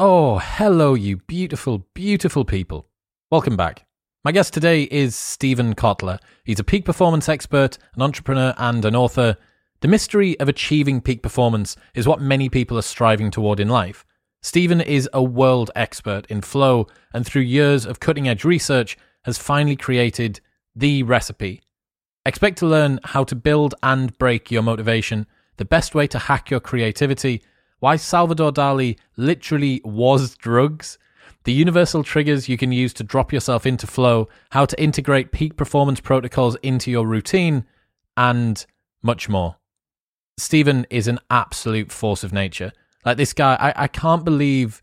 Oh, hello, you beautiful, beautiful people. Welcome back. My guest today is Steven Kotler. He's a peak performance expert, an entrepreneur, and an author. The mystery of achieving peak performance is what many people are striving toward in life. Steven is a world expert in flow, and through years of cutting edge research, has finally created the recipe. Expect to learn how to build and break your motivation, the best way to hack your creativity why Salvador Dali literally was drugs, the universal triggers you can use to drop yourself into flow, how to integrate peak performance protocols into your routine, and much more. Steven is an absolute force of nature. Like this guy, I, I can't believe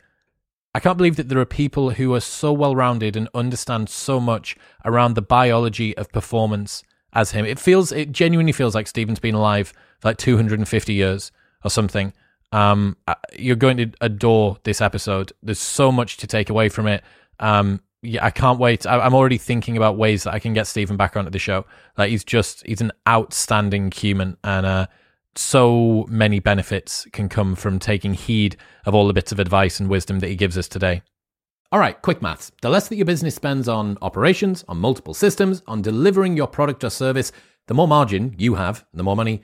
I can't believe that there are people who are so well rounded and understand so much around the biology of performance as him. It feels it genuinely feels like Steven's been alive for like 250 years or something. Um, uh, you're going to adore this episode. There's so much to take away from it. Um, yeah, I can't wait. I, am already thinking about ways that I can get Steven back onto the show. Like he's just he's an outstanding human, and uh, so many benefits can come from taking heed of all the bits of advice and wisdom that he gives us today. All right, quick maths. The less that your business spends on operations, on multiple systems, on delivering your product or service, the more margin you have, the more money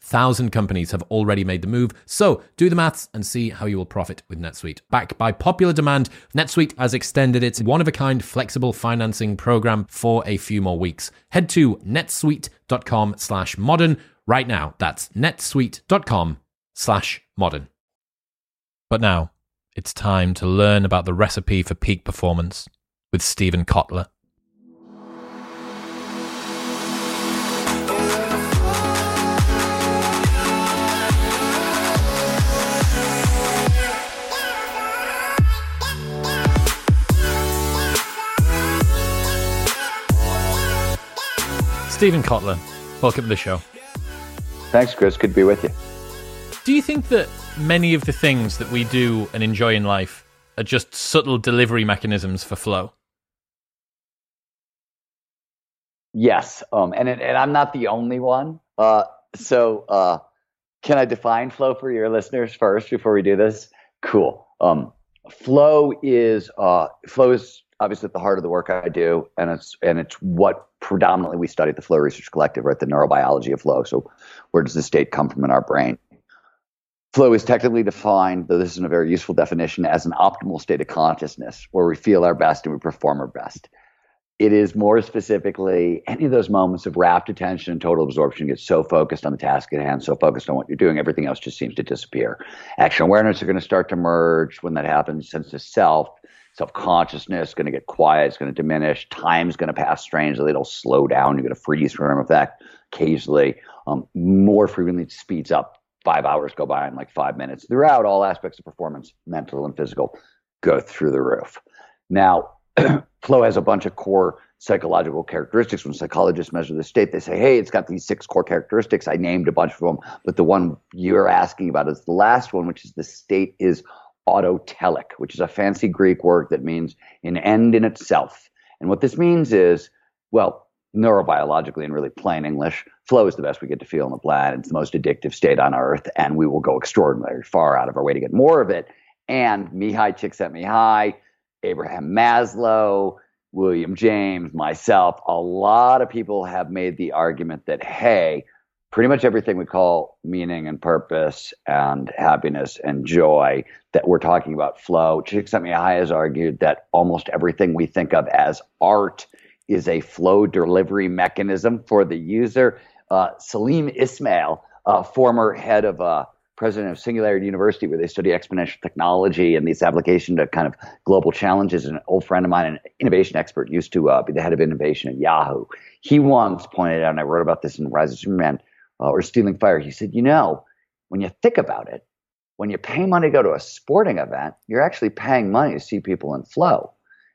37,000 companies have already made the move, so do the maths and see how you will profit with NetSuite. Backed by popular popular demand, NetSuite has extended its one of a kind flexible financing program for a few more weeks. Head to netsuite.com slash modern right now. That's netsuite.com slash modern. But now it's time to learn about the recipe for peak performance with Steven Kotler. Steven Kotler, welcome to the show. Thanks, Chris. Good to be with you. Do you think that many of the things that we do and enjoy in life are just subtle delivery mechanisms for flow? Yes, um, and it, and I'm not the only one. Uh, so, uh, can I define flow for your listeners first before we do this? Cool. Um, flow is uh, flow is obviously at the heart of the work I do, and it's and it's what predominantly we study at the Flow Research Collective, right? The neurobiology of flow. So, where does the state come from in our brain? Flow is technically defined, though this isn't a very useful definition, as an optimal state of consciousness where we feel our best and we perform our best. It is more specifically any of those moments of rapt attention and total absorption get so focused on the task at hand, so focused on what you're doing, everything else just seems to disappear. Action awareness are going to start to merge when that happens, sense of self self consciousness is going to get quiet. It's going to diminish. Time's going to pass strangely. It'll slow down. You're going to freeze from effect occasionally. Um, more frequently, it speeds up. Five hours go by in like five minutes. Throughout, all aspects of performance, mental and physical, go through the roof. Now, flow has a bunch of core psychological characteristics. When psychologists measure the state, they say, hey, it's got these six core characteristics. I named a bunch of them, but the one you're asking about is the last one, which is the state is autotelic, which is a fancy Greek word that means an end in itself. And what this means is, well, neurobiologically in really plain English, flow is the best we get to feel in the planet. It's the most addictive state on earth, and we will go extraordinarily far out of our way to get more of it. And Mihaly Csikszentmihalyi, Abraham Maslow, William James, myself, a lot of people have made the argument that, hey, pretty much everything we call meaning and purpose and happiness and joy that we're talking about flow. Csikszentmihalyi has argued that almost everything we think of as art is a flow delivery mechanism for the user. Uh, Salim Ismail, former head of uh, president of Singularity University, where they study exponential technology and this application to kind of global challenges. And An old friend of mine, an innovation expert, used to uh, be the head of innovation at Yahoo. He once pointed out, and I wrote about this in Rise of Superman, uh, or Stealing Fire. He said, you know, when you think about it, when you pay money to go to a sporting event, you're actually paying money to see people in flow.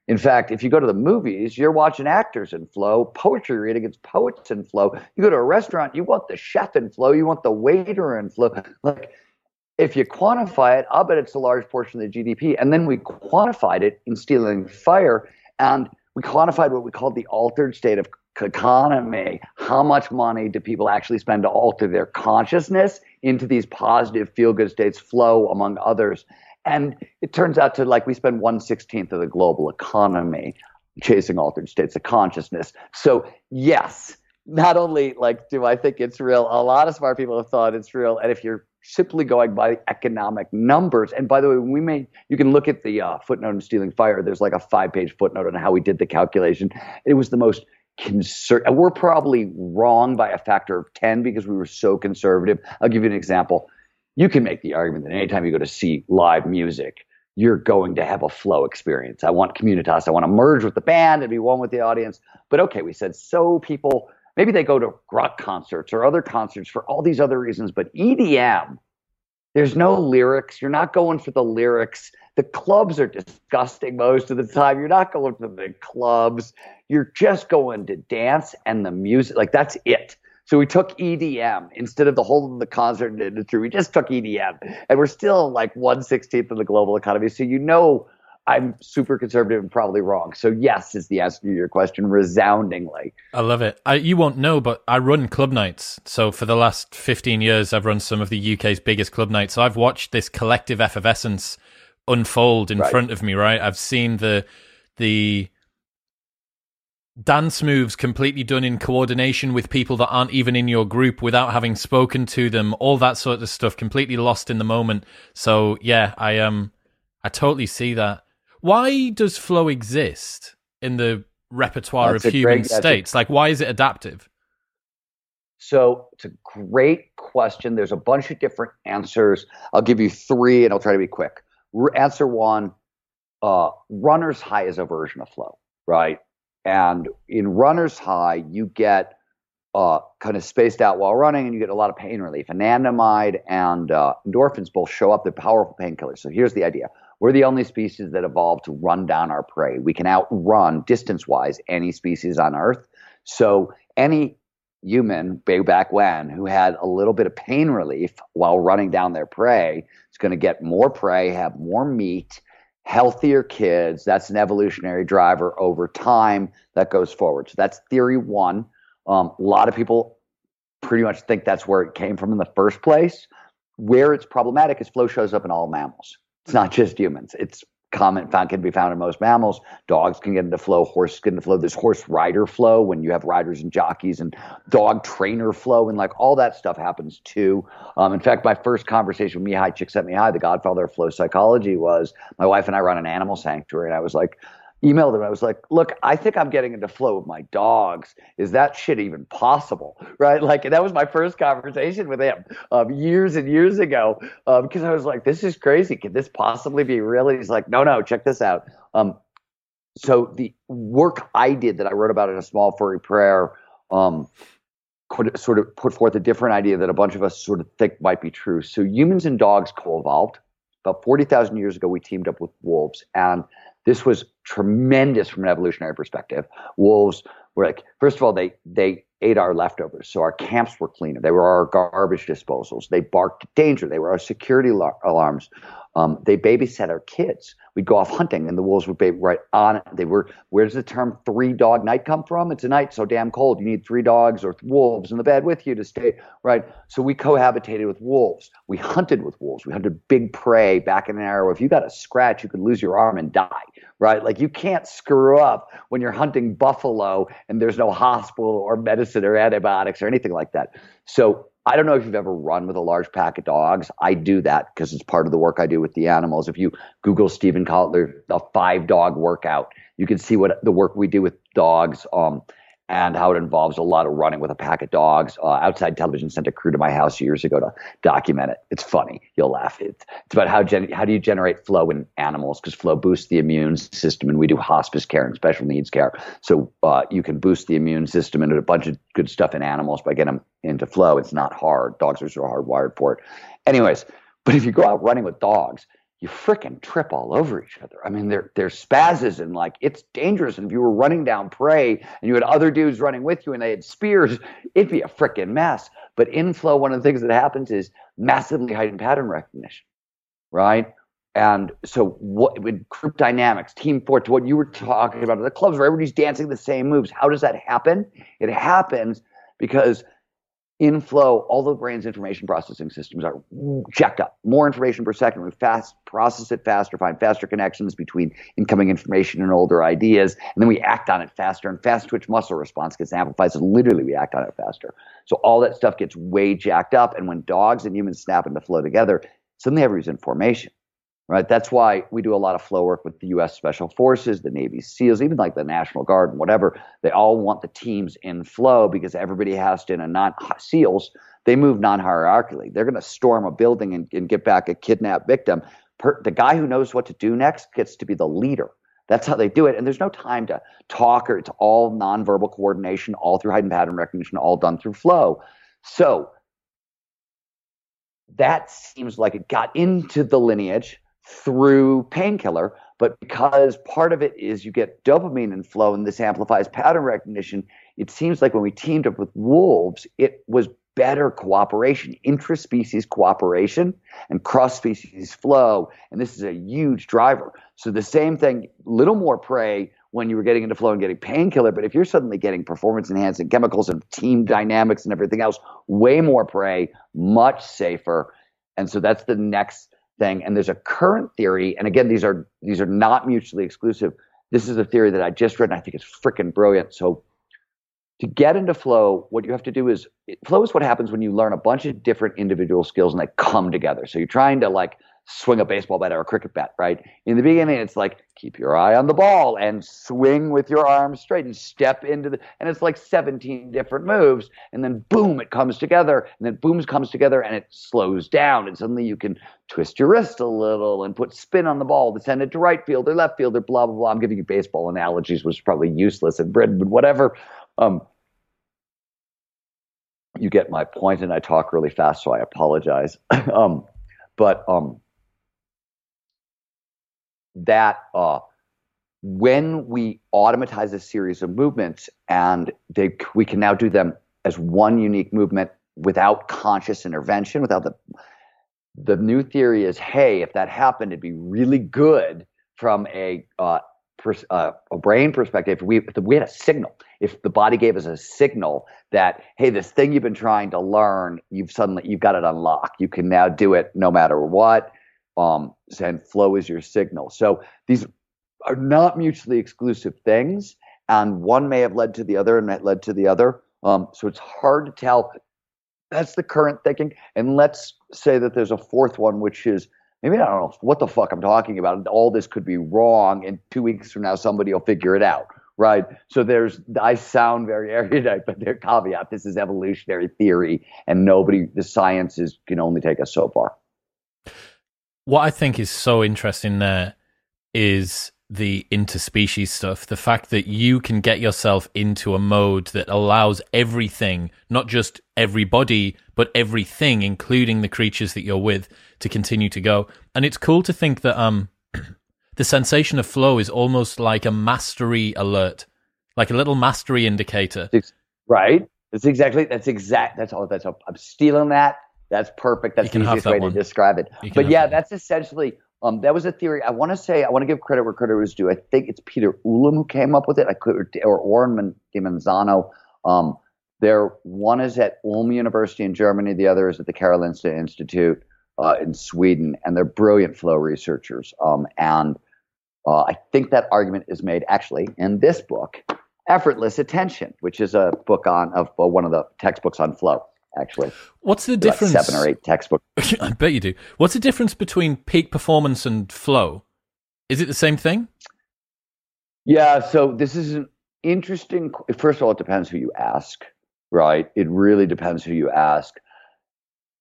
In fact, if you go to the movies, you're watching actors in flow, poetry reading, it's poets in flow. You go to a restaurant, you want the chef in flow, you want the waiter in flow. Like, if you quantify it, I'll bet it's a large portion of the GDP. And then we quantified it in Stealing Fire, and we quantified what we called the altered state of economy. How much money do people actually spend to alter their consciousness into these positive feel good states, flow, among others? And it turns out to like we spend one sixteenth of the global economy chasing altered states of consciousness. So yes, not only like do I think it's real, a lot of smart people have thought it's real. And if you're simply going by economic numbers, and by the way, we may you can look at the uh, footnote in Stealing Fire. There's like a five page footnote on how we did the calculation. It was the most we're probably wrong by a factor of 10 because we were so conservative. I'll give you an example. You can make the argument that anytime you go to see live music, you're going to have a flow experience. I want communitas. I want to merge with the band and be one with the audience. But okay, we said so people maybe they go to rock concerts or other concerts for all these other reasons, but EDM, there's no lyrics. You're not going for the lyrics. The clubs are disgusting most of the time. You're not going to the clubs. You're just going to dance and the music. Like that's it. So we took EDM instead of the whole of the concert industry. We just took EDM, and we're still like one sixteenth of the global economy. So you know, I'm super conservative and probably wrong. So yes, is the answer to your question resoundingly. I love it. I, you won't know, but I run club nights. So for the last 15 years, I've run some of the UK's biggest club nights. So I've watched this collective effervescence unfold in right. front of me. Right, I've seen the the dance moves completely done in coordination with people that aren't even in your group without having spoken to them all that sort of stuff completely lost in the moment. So yeah i um i totally see that. Why does flow exist in the repertoire that's of human great, states? A, like why is it adaptive? So it's a great question. There's a bunch of different answers. I'll give you three and i'll try to be quick answer one uh, runner's high is a version of flow right and in runner's high, you get uh, kind of spaced out while running, and you get a lot of pain relief. Anandamide and uh, endorphins both show up. They're powerful painkillers. So here's the idea: we're the only species that evolved to run down our prey. We can outrun distance-wise any species on Earth. So any human way back when who had a little bit of pain relief while running down their prey is going to get more prey, have more meat, healthier kids. That's an evolutionary driver over time that goes forward. So that's theory one. Um, a lot of people pretty much think that's where it came from in the first place. Where it's problematic is flow shows up in all mammals. It's not just humans. It's common found can be found in most mammals. Dogs can get into flow, horses get into flow. There's horse rider flow when you have riders and jockeys, and dog trainer flow, and like all that stuff happens too. Um, in fact, my first conversation with Mihaly Csikszentmihalyi, the godfather of flow psychology, was my wife and I run an animal sanctuary, and I was like, emailed him. I was like, look, I think I'm getting into flow with my dogs. Is that shit even possible? Right? Like that was my first conversation with him um, years and years ago um, because I was like, this is crazy. Could this possibly be real? And he's like, no, no, check this out. Um, so the work I did that I wrote about in a small furry prayer um, sort of put forth a different idea that a bunch of us sort of think might be true. So humans and dogs co-evolved. About 40,000 years ago, we teamed up with wolves and this was tremendous from an evolutionary perspective. Wolves were like, first of all, they they ate our leftovers, so our camps were cleaner. They were our garbage disposals. They barked danger. They were our security alarms. Um, they babysat our kids. We'd go off hunting, and the wolves would be right on it. They were. Where does the term three dog night come from? It's a night so damn cold. You need three dogs or wolves in the bed with you to stay right. So we cohabitated with wolves. We hunted with wolves. We hunted big prey back in an era where if you got a scratch, you could lose your arm and die. Right? Like you can't screw up when you're hunting buffalo and there's no hospital or medicine or antibiotics or anything like that. So I don't know if you've ever run with a large pack of dogs. I do that because it's part of the work I do with the animals. If you Google Steven Kotler, a five dog workout, you can see what the work we do with dogs. Um, and how it involves a lot of running with a pack of dogs. Uh, Outside Television sent a crew to my house years ago to document it. It's funny. You'll laugh. It's, it's about how gen- how do you generate flow in animals because flow boosts the immune system, and we do hospice care and special needs care. So uh, you can boost the immune system and a bunch of good stuff in animals by getting them into flow. It's not hard. Dogs are so hardwired for it. Anyways, but if you go out running with dogs, you freaking trip all over each other. I mean, there there's spazzes and like it's dangerous. And if you were running down prey and you had other dudes running with you and they had spears, it'd be a freaking mess. But in flow, one of the things that happens is massively heightened pattern recognition, right? And so, what with group dynamics, team sports, what you were talking about, the clubs where everybody's dancing the same moves. How does that happen? It happens because in flow, all the brain's information processing systems are checked up. More information per second. We fast process it faster, find faster connections between incoming information and older ideas, and then we act on it faster. And fast twitch muscle response gets amplified. So literally, we act on it faster. So all that stuff gets way jacked up. And when dogs and humans snap into flow together, suddenly everybody's in formation right? That's why we do a lot of flow work with the U.S. Special Forces, the Navy SEALs, even like the National Guard and whatever. They all want the teams in flow because everybody has to. In a non SEALs, they move non-hierarchically. They're going to storm a building and, and, get back a kidnapped victim. Per, the guy who knows what to do next gets to be the leader. That's how they do it. And there's no time to talk or it's all nonverbal coordination, all through hidden pattern recognition, all done through flow. So that seems like it got into the lineage through painkiller. But because part of it is you get dopamine in flow and this amplifies pattern recognition, it seems like when we teamed up with wolves, it was better cooperation, intraspecies cooperation and cross species flow. And this is a huge driver. So the same thing, little more prey when you were getting into flow and getting painkiller. But if you're suddenly getting performance enhancing chemicals and team dynamics and everything else, way more prey, much safer. And so that's the next thing. And there's a current theory, and again, these are these are not mutually exclusive. This is a theory that I just read, and I think it's freaking brilliant. So to get into flow, what you have to do is flow is what happens when you learn a bunch of different individual skills and they come together. So you're trying to like swing a baseball bat or a cricket bat, right? In the beginning, it's like keep your eye on the ball and swing with your arms straight and step into the, and it's like 17 different moves. And then boom, it comes together. And then boom comes together and it slows down. And suddenly you can twist your wrist a little and put spin on the ball to send it to right field or left field or blah, blah, blah. I'm giving you baseball analogies, which is probably useless in Britain, but whatever. Um, you get my point, and I talk really fast, so I apologize. um, but um, that uh, when we automatize a series of movements and they, we can now do them as one unique movement without conscious intervention, without the the new theory is, hey, if that happened, it'd be really good from a uh, pers- uh, a brain perspective. If we if we had a signal, if the body gave us a signal that, hey, this thing you've been trying to learn, you've suddenly you've got it unlocked. You can now do it no matter what um, and flow is your signal. So these are not mutually exclusive things, and one may have led to the other and that led to the other. Um, so it's hard to tell. That's the current thinking. And let's say that there's a fourth one, which is maybe I don't know what the fuck I'm talking about. All this could be wrong, and two weeks from now somebody will figure it out. Right. So there's I sound very erudite, but their caveat, this is evolutionary theory, and nobody the sciences can only take us so far what I think is so interesting there is the interspecies stuff. The fact that you can get yourself into a mode that allows everything, not just everybody, but everything, including the creatures that you're with, to continue to go. And it's cool to think that um the sensation of flow is almost like a mastery alert, like a little mastery indicator. Right. That's exactly that's exact that's all that's I'm stealing that that's perfect. That's the easiest way one. to describe it. But yeah, that. that's essentially um, that was a theory. I want to say I want to give credit where credit was due. I think it's Peter Ulam who came up with it. I could or Oren Dimanzano. Um, there, one is at Ulm University in Germany. The other is at the Karolinska Institute uh, in Sweden, and they're brilliant flow researchers. Um, and uh, I think that argument is made actually in this book, Effortless Attention, which is a book on of uh, one of the textbooks on flow actually. What's the difference? Seven or eight textbooks. I bet you do. What's the difference between peak performance and flow? Is it the same thing? Yeah. So this is an interesting. First of all, it depends who you ask, right? It really depends who you ask.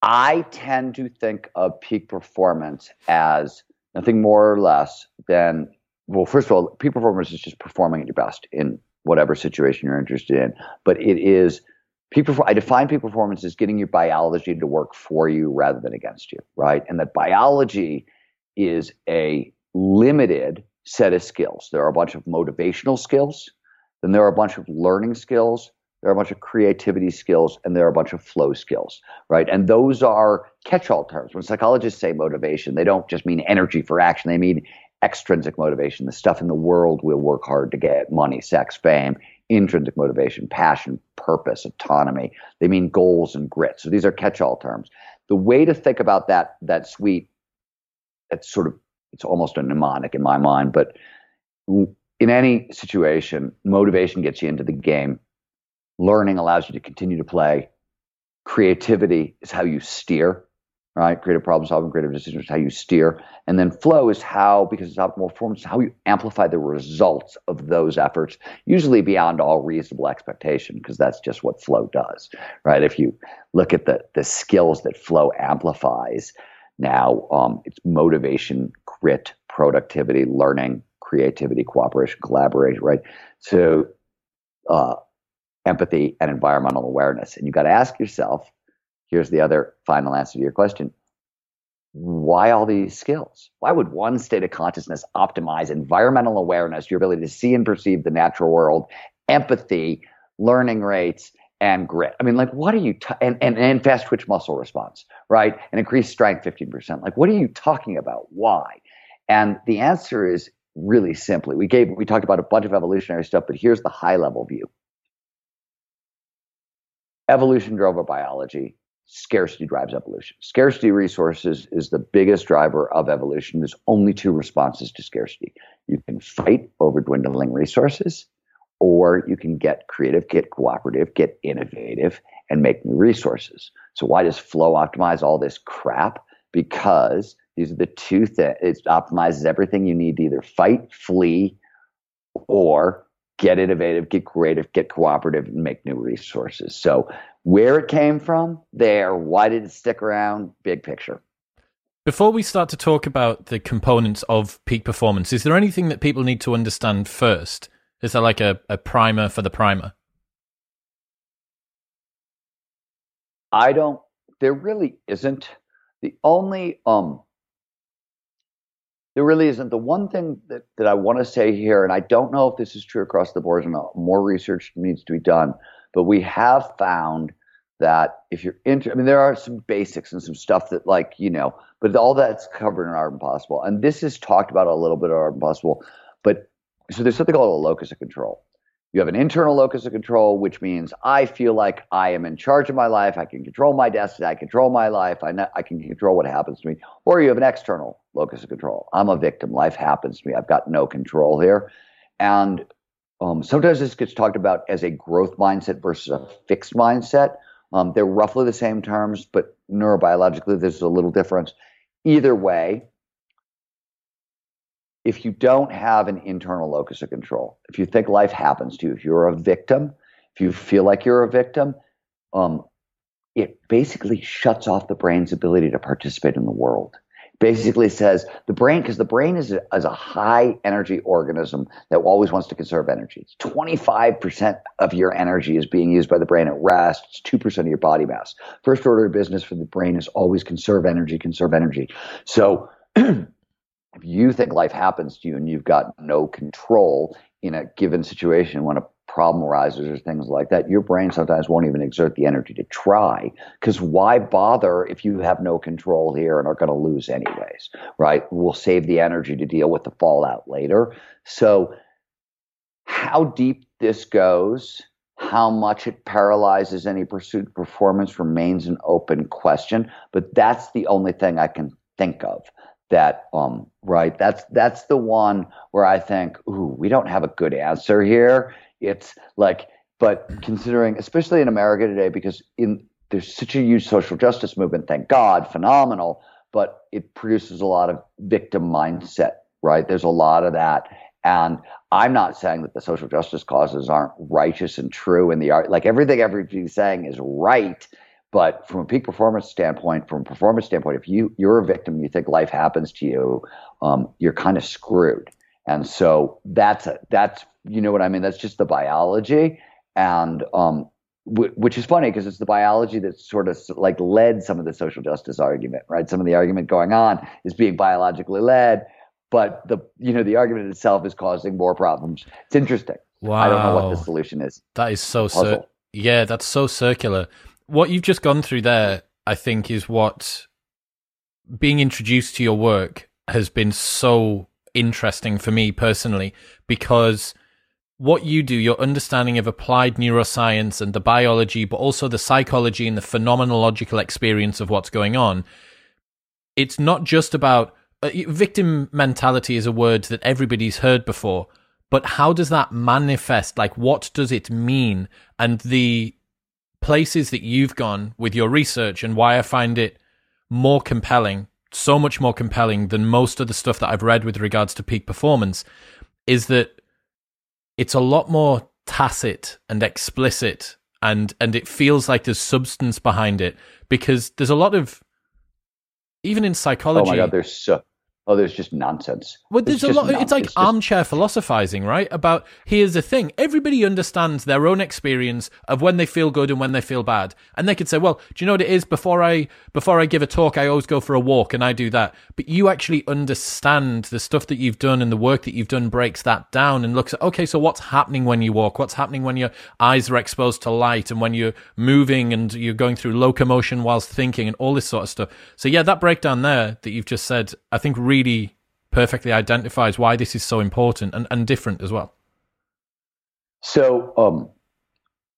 I tend to think of peak performance as nothing more or less than, well, first of all, peak performance is just performing at your best in whatever situation you're interested in. But it is peak I define peak performance as getting your biology to work for you rather than against you, right? And that biology is a limited set of skills. There are a bunch of motivational skills, then there are a bunch of learning skills, there are a bunch of creativity skills, and there are a bunch of flow skills, right? And those are catch all terms. When psychologists say motivation, they don't just mean energy for action, they mean extrinsic motivation, the stuff in the world we'll work hard to get money, sex, fame, intrinsic motivation, passion, purpose, autonomy. They mean goals and grit. So these are catch all terms. The way to think about that, that suite, that's sort of, it's almost a mnemonic in my mind, but in any situation, motivation gets you into the game Learning allows you to continue to play. Creativity is how you steer, right? Creative problem solving, creative decisions, how you steer. And then flow is how, because it's optimal performance, how you amplify the results of those efforts, usually beyond all reasonable expectation, because that's just what flow does, right? If you look at the, the skills that flow amplifies, now um, it's motivation, grit, productivity, learning, creativity, cooperation, collaboration, right? So, uh, empathy, and environmental awareness. And you've got to ask yourself here's the other final answer to your question why all these skills? Why would one state of consciousness optimize environmental awareness, your ability to see and perceive the natural world, empathy, learning rates, and grit? I mean, like, what are you, t- and, and, and fast twitch muscle response, right? And increased strength 15%. Like, what are you talking about? Why? And the answer is really simply we gave, we talked about a bunch of evolutionary stuff, but here's the high level view evolution drove our biology scarcity drives evolution. Scarcity resources is the biggest driver of evolution. There's only two responses to scarcity. You can fight over dwindling resources or you can get creative get cooperative get innovative and make new resources. So why does flow optimize all this crap? Because these are the two things it optimizes everything you need to either fight flee or get innovative, get creative, get cooperative, and make new resources. So, where it came from, there, why did it stick around, big picture. Before we start to talk about the components of peak performance, is there anything that people need to understand first? Is there like a, a primer for the primer? I don't, there really isn't. The only um, there really isn't. The one thing that, that I want to say here, and I don't know if this is true across the board, and more research needs to be done, but we have found that if you're into, I mean, there are some basics and some stuff that, like, you know, but all that's covered in Art Impossible. And this is talked about a little bit in Art Impossible, but so there's something called a locus of control. You have an internal locus of control, which means I feel like I am in charge of my life. I can control my destiny. I control my life. I, I can control what happens to me. Or you have an external locus of control. I'm a victim. Life happens to me. I've got no control here. And um, sometimes this gets talked about as a growth mindset versus a fixed mindset. Um, they're roughly the same terms, but neurobiologically, there's a little difference. Either way, if you don't have an internal locus of control, if you think life happens to you, if you're a victim, if you feel like you're a victim, um, it basically shuts off the brain's ability to participate in the world. Basically says the brain, because the brain is a, is a high energy organism that always wants to conserve energy. It's 25% of your energy is being used by the brain at rest. It's 2% of your body mass. First order of business for the brain is always conserve energy, conserve energy. So if you think life happens to you and you've got no control in a given situation when a problem arises or things like that, your brain sometimes won't even exert the energy to try. Because why bother if you have no control here and are going to lose anyways, right? We'll save the energy to deal with the fallout later. So, how deep this goes, how much it paralyzes any pursuit performance remains an open question. But that's the only thing I can think of that um right that's that's the one where i think ooh we don't have a good answer here it's like but considering especially in america today because in there's such a huge social justice movement thank god phenomenal but it produces a lot of victim mindset right there's a lot of that And I'm not saying that the social justice causes aren't righteous and true and the art, like everything everybody's saying is right. But from a peak performance standpoint, from a performance standpoint, if you you're a victim, you think life happens to you, um, you're kind of screwed. And so that's a, that's you know what I mean. That's just the biology, and um, w- which is funny because it's the biology that sort of like led some of the social justice argument, right? Some of the argument going on is being biologically led, but the you know the argument itself is causing more problems. It's interesting. Wow. I don't know what the solution is. That is so cir- yeah, that's so circular. What you've just gone through there, I think, is what being introduced to your work has been so interesting for me personally because what you do, your understanding of applied neuroscience and the biology, but also the psychology and the phenomenological experience of what's going on, it's not just about uh, victim mentality is a word that everybody's heard before, but how does that manifest? Like, what does it mean? And the places that you've gone with your research and why I find it more compelling, so much more compelling than most of the stuff that I've read with regards to peak performance, is that it's a lot more tacit and explicit and and it feels like there's substance behind it because there's a lot of even in psychology. Oh my god, there's so oh, there's just nonsense. Well, there's a lot. It's like it's armchair philosophizing, right? About here's the thing: everybody understands their own experience of when they feel good and when they feel bad, and they could say, "Well, do you know what it is? Before I before I give a talk, I always go for a walk, and I do that." But you actually understand the stuff that you've done and the work that you've done breaks that down and looks at, okay, so what's happening when you walk? What's happening when your eyes are exposed to light and when you're moving and you're going through locomotion whilst thinking and all this sort of stuff. So yeah, that breakdown there that you've just said, I think really perfectly identifies why this is so important and, and different as well. So, um,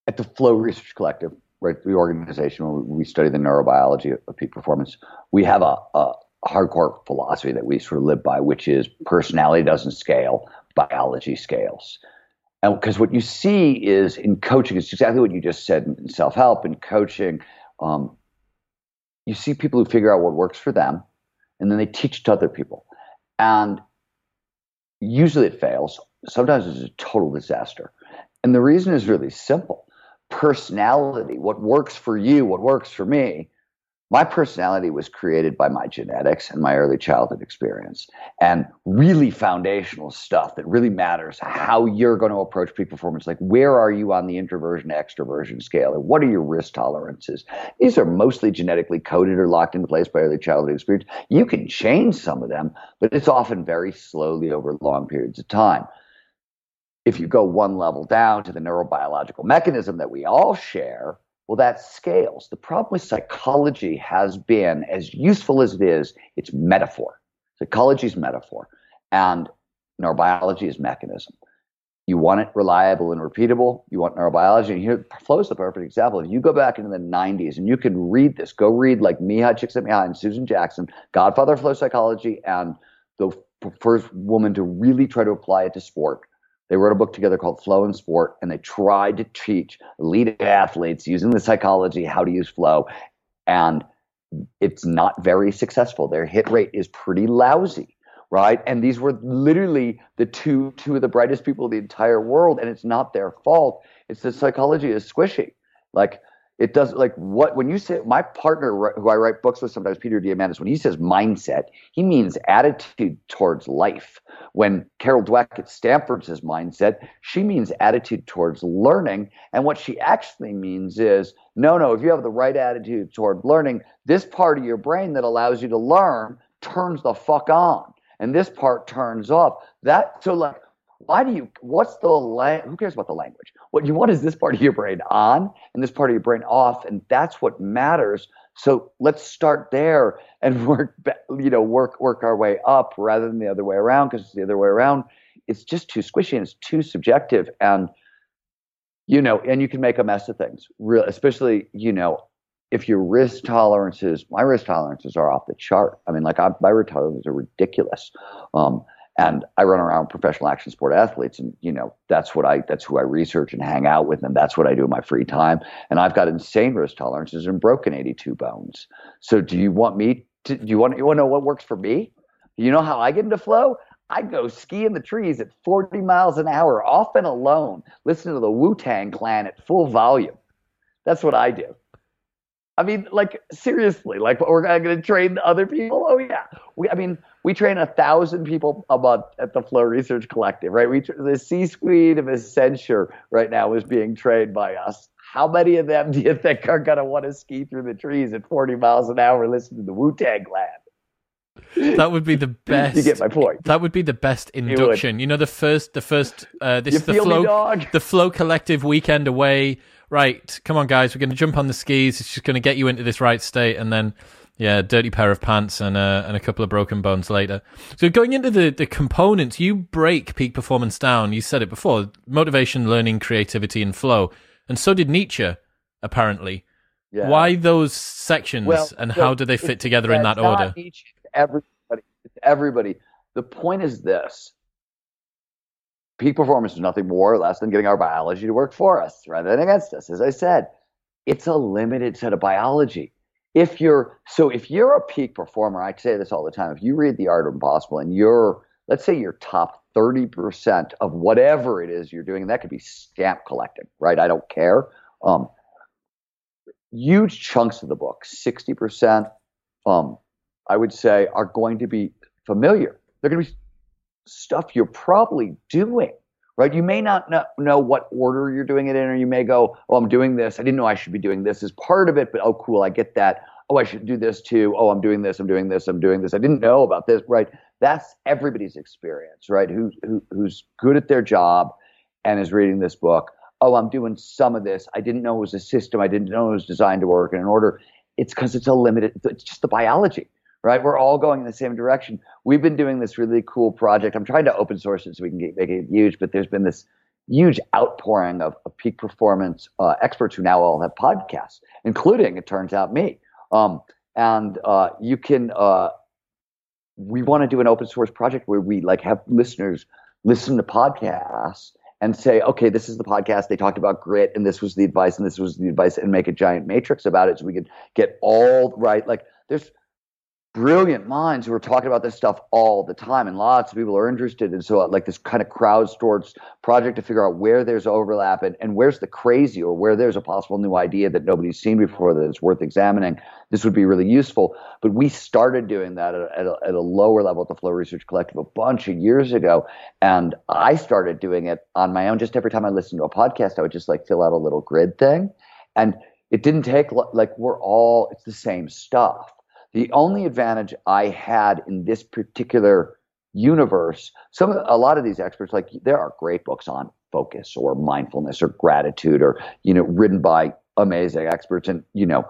at the Flow Research Collective, right, the organization where we study the neurobiology of peak performance, we have a, a hardcore philosophy that we sort of live by, which is personality doesn't scale, biology scales. And because what you see is in coaching, it's exactly what you just said in self help and coaching. Um, you see people who figure out what works for them, and then they teach it to other people. And usually it fails. Sometimes it's a total disaster. And the reason is really simple personality, what works for you, what works for me, my personality was created by my genetics and my early childhood experience and really foundational stuff that really matters how you're going to approach peak performance like where are you on the introversion extroversion scale and what are your risk tolerances? These are mostly genetically coded or locked into place by early childhood experience. You can change some of them but it's often very slowly over long periods of time. If you go one level down to the neurobiological mechanism that we all share well, that scales. The problem with psychology has been, as useful as it is, it's metaphor. Psychology is metaphor, and neurobiology is mechanism. You want it reliable and repeatable. You want neurobiology. And here, flow is the perfect example. If you go back into the 90s and you can read this, go read like Mihaly Csikszentmihalyi and Susan Jackson, Godfather of Flow Psychology, and the first woman to really try to apply it to sport they wrote a book together called Flow and Sport, and they tried to teach elite athletes using the psychology how to use flow. And it's not very successful. Their hit rate is pretty lousy, right? And these were literally the two two of the brightest people in the entire world, and it's not their fault. It's the psychology is squishy. Like it does like what when you say my partner who I write books with sometimes Peter Diamandis when he says mindset he means attitude towards life. When Carol Dweck at Stanford says mindset she means attitude towards learning. And what she actually means is no no if you have the right attitude toward learning this part of your brain that allows you to learn turns the fuck on. And this part turns off. That so like why do you what's the la- who cares about the language? What you want is this part of your brain on and this part of your brain off and that's what matters. So let's start there and work you know work work our way up rather than the other way around because the other way around. It's just too squishy and it's too subjective and you know and you can make a mess of things. Real especially you know if your risk tolerances my risk tolerances are off the chart. I mean like I, my risk tolerances are ridiculous. Um, and I run around professional action sport athletes, and you know that's what I that's who I research and hang out with, and that's what I do in my free time. And I've got insane risk tolerances and broken 82 bones. So do you want me to? Do you want you want to know what works for me? You know how I get into flow? I go ski in the trees at 40 miles an hour, often alone, listen to the Wu Tang Clan at full volume. That's what I do. I mean, like seriously, like we're going to train other people. Oh yeah, we. I mean, we train a thousand people a month at the Flow Research Collective, right? We the C-suite of Accenture right now is being trained by us. How many of them do you think are going to want to ski through the trees at 40 miles an hour, listen to the Wu Tang Clan? That would be the best. you get my point. That would be the best induction. You know, the first, the first, uh, this You is the flow, dog? the flow collective weekend away. Right, come on, guys, we're going to jump on the skis. It's just going to get you into this right state, and then, yeah, dirty pair of pants and uh, and a couple of broken bones later. So going into the the components, you break peak performance down. You said it before: motivation, learning, creativity, and flow. And so did Nietzsche, apparently. Yeah. Why those sections, Well, and so how do they fit together in that order? Each, everybody, it's everybody. The point is this: peak performance is nothing more or less than getting our biology to work for us rather than against us. As I said, it's a limited set of biology. If you're so, if you're a peak performer, I say this all the time. If you read The Art of Impossible and you're, let's say, you're top thirty percent of whatever it is you're doing, and that could be stamp collecting, right? I don't care. Um, huge chunks of the book, sixty percent, um, I would say, are going to be familiar. They're going to be stuff you're probably doing, right? You may not know, what order you're doing it in, or you may go, "Oh, I'm doing this. I didn't know I should be doing this as part of it, but oh, cool, I get that. Oh, I should do this too. Oh, I'm doing this. I'm doing this. I'm doing this. I didn't know about this, right? That's everybody's experience, right? Who, who who's good at their job and is reading this book. Oh, I'm doing some of this. I didn't know it was a system. I didn't know it was designed to work in an order. It's because it's a limited. It's just the biology right? We're all going in the same direction. We've been doing this really cool project. I'm trying to open source it so we can get, make it huge, but there's been this huge outpouring of, of peak performance uh, experts who now all have podcasts, including, it turns out, me. Um, and uh, you can, uh, we want to do an open source project where we like have listeners listen to podcasts and say, okay, this is the podcast. They talked about grit, and this was the advice, and this was the advice, and make a giant matrix about it so we could get all right. Like, there's brilliant minds who are talking about this stuff all the time, and lots of people are interested. And so, like this kind of crowd crowdsourced project to figure out where there's overlap and, and where's the crazy, or where there's a possible new idea that nobody's seen before that it's worth examining. This would be really useful. But we started doing that at at a, at a lower level at the Flow Research Collective a bunch of years ago, and I started doing it on my own. Just every time I listened to a podcast, I would just like fill out a little grid thing, and it didn't take like we're all it's the same stuff the only advantage I had in this particular universe, some a lot of these experts, like there are great books on focus or mindfulness or gratitude or, you know, written by amazing experts. And, you know,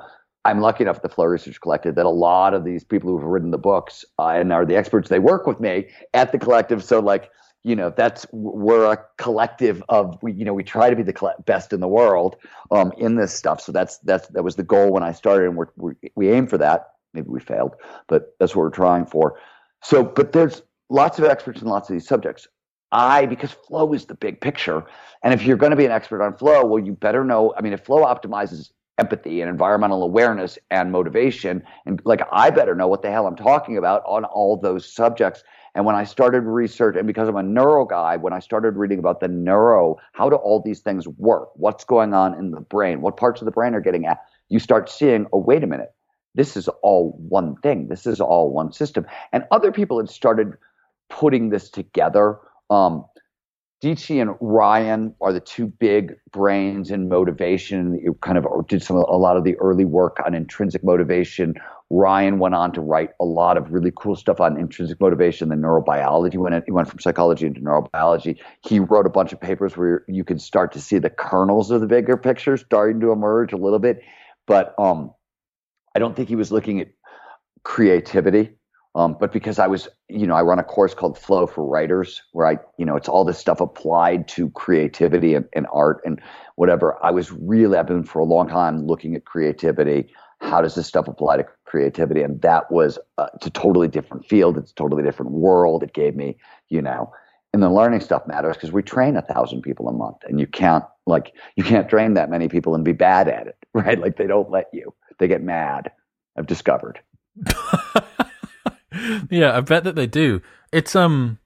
I'm lucky enough at the Flow Research Collective that a lot of these people who've written the books uh, and are the experts, they work with me at the collective. So like, you know, that's we're a collective of we, you know, we try to be the best in the world um, in this stuff. So that's that's that was the goal when I started, and we're, we we aim for that maybe we failed, but that's what we're trying for. So, but there's lots of experts in lots of these subjects. I, because flow is the big picture. And if you're going to be an expert on flow, well, you better know. I mean, if flow optimizes empathy and environmental awareness and motivation, and like I better know what the hell I'm talking about on all those subjects. And when I started research, and because I'm a neuro guy, when I started reading about the neuro, how do all these things work? What's going on in the brain? What parts of the brain are getting at? You start seeing, oh, wait a minute this is all one thing. This is all one system. And other people had started putting this together. Um, and Ryan are the two big brains in motivation. You kind of did some a lot of the early work on intrinsic motivation. Ryan went on to write a lot of really cool stuff on intrinsic motivation, the neurobiology. When he went from psychology into neurobiology, he wrote a bunch of papers where you can start to see the kernels of the bigger picture starting to emerge a little bit. But um, I don't think he was looking at creativity. Um, but because I was, you know, I run a course called Flow for Writers, where I, you know, it's all this stuff applied to creativity and, and art and whatever. I was really, I've been for a long time looking at creativity. How does this stuff apply to creativity? And that was, uh, it's a totally different field. It's a totally different world. It gave me, you know, and the learning stuff matters because we train a thousand people a month and you can't, like, you can't train that many people and be bad at it, right? Like, they don't let you, they get mad. I've discovered. yeah, I bet that they do. It's um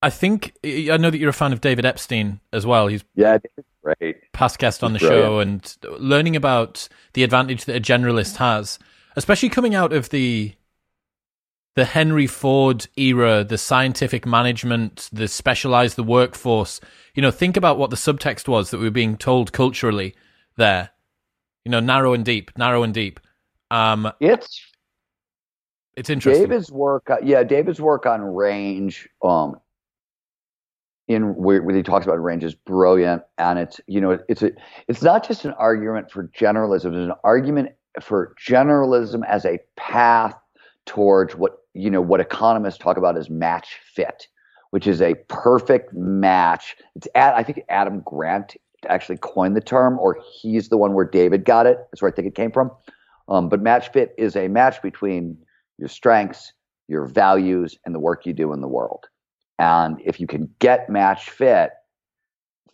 I think I know that you're a fan of David Epstein as well. He's yeah, great. Past guest on the show and learning about the advantage that a generalist has, especially coming out of the the Henry Ford era, the scientific management, the specialized the workforce. You know, think about what the subtext was that we were being told culturally there. You know, narrow and deep, narrow and deep. Um, it's it's interesting. David's work, uh, yeah, David's work on range, um, in where, where he talks about range is brilliant, and it's you know it's a it's not just an argument for generalism; it's an argument for generalism as a path towards what you know what economists talk about as match fit, which is a perfect match. It's at, I think Adam Grant actually coined the term, or he's the one where David got it. That's where I think it came from. Um, but match fit is a match between your strengths, your values, and the work you do in the world. And if you can get match fit,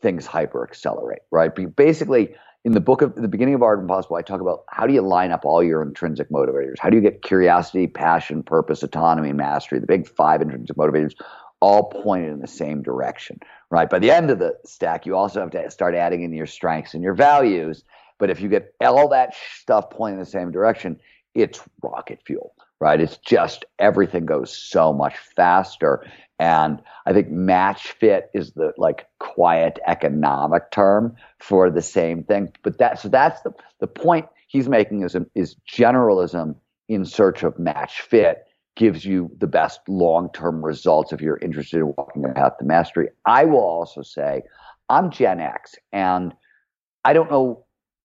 things hyper accelerate, right? Basically, in the book of the beginning of Art Impossible, I talk about how do you line up all your intrinsic motivators? How do you get curiosity, passion, purpose, autonomy, mastery, the big five intrinsic motivators, all pointed in the same direction, right? By the end of the stack, you also have to start adding in your strengths and your values. But if you get all that stuff pointing in the same direction, it's rocket fuel, right? It's just everything goes so much faster. And I think match fit is the like quiet economic term for the same thing. But that so that's the the point he's making is is generalism in search of match fit gives you the best long-term results if you're interested in walking a path to mastery. I will also say I'm Gen X and I don't know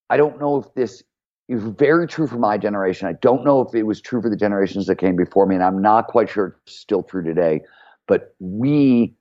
I don't know if this is very true for my generation. I don't know if it was true for the generations that came before me and I'm not quite sure it's still true today but we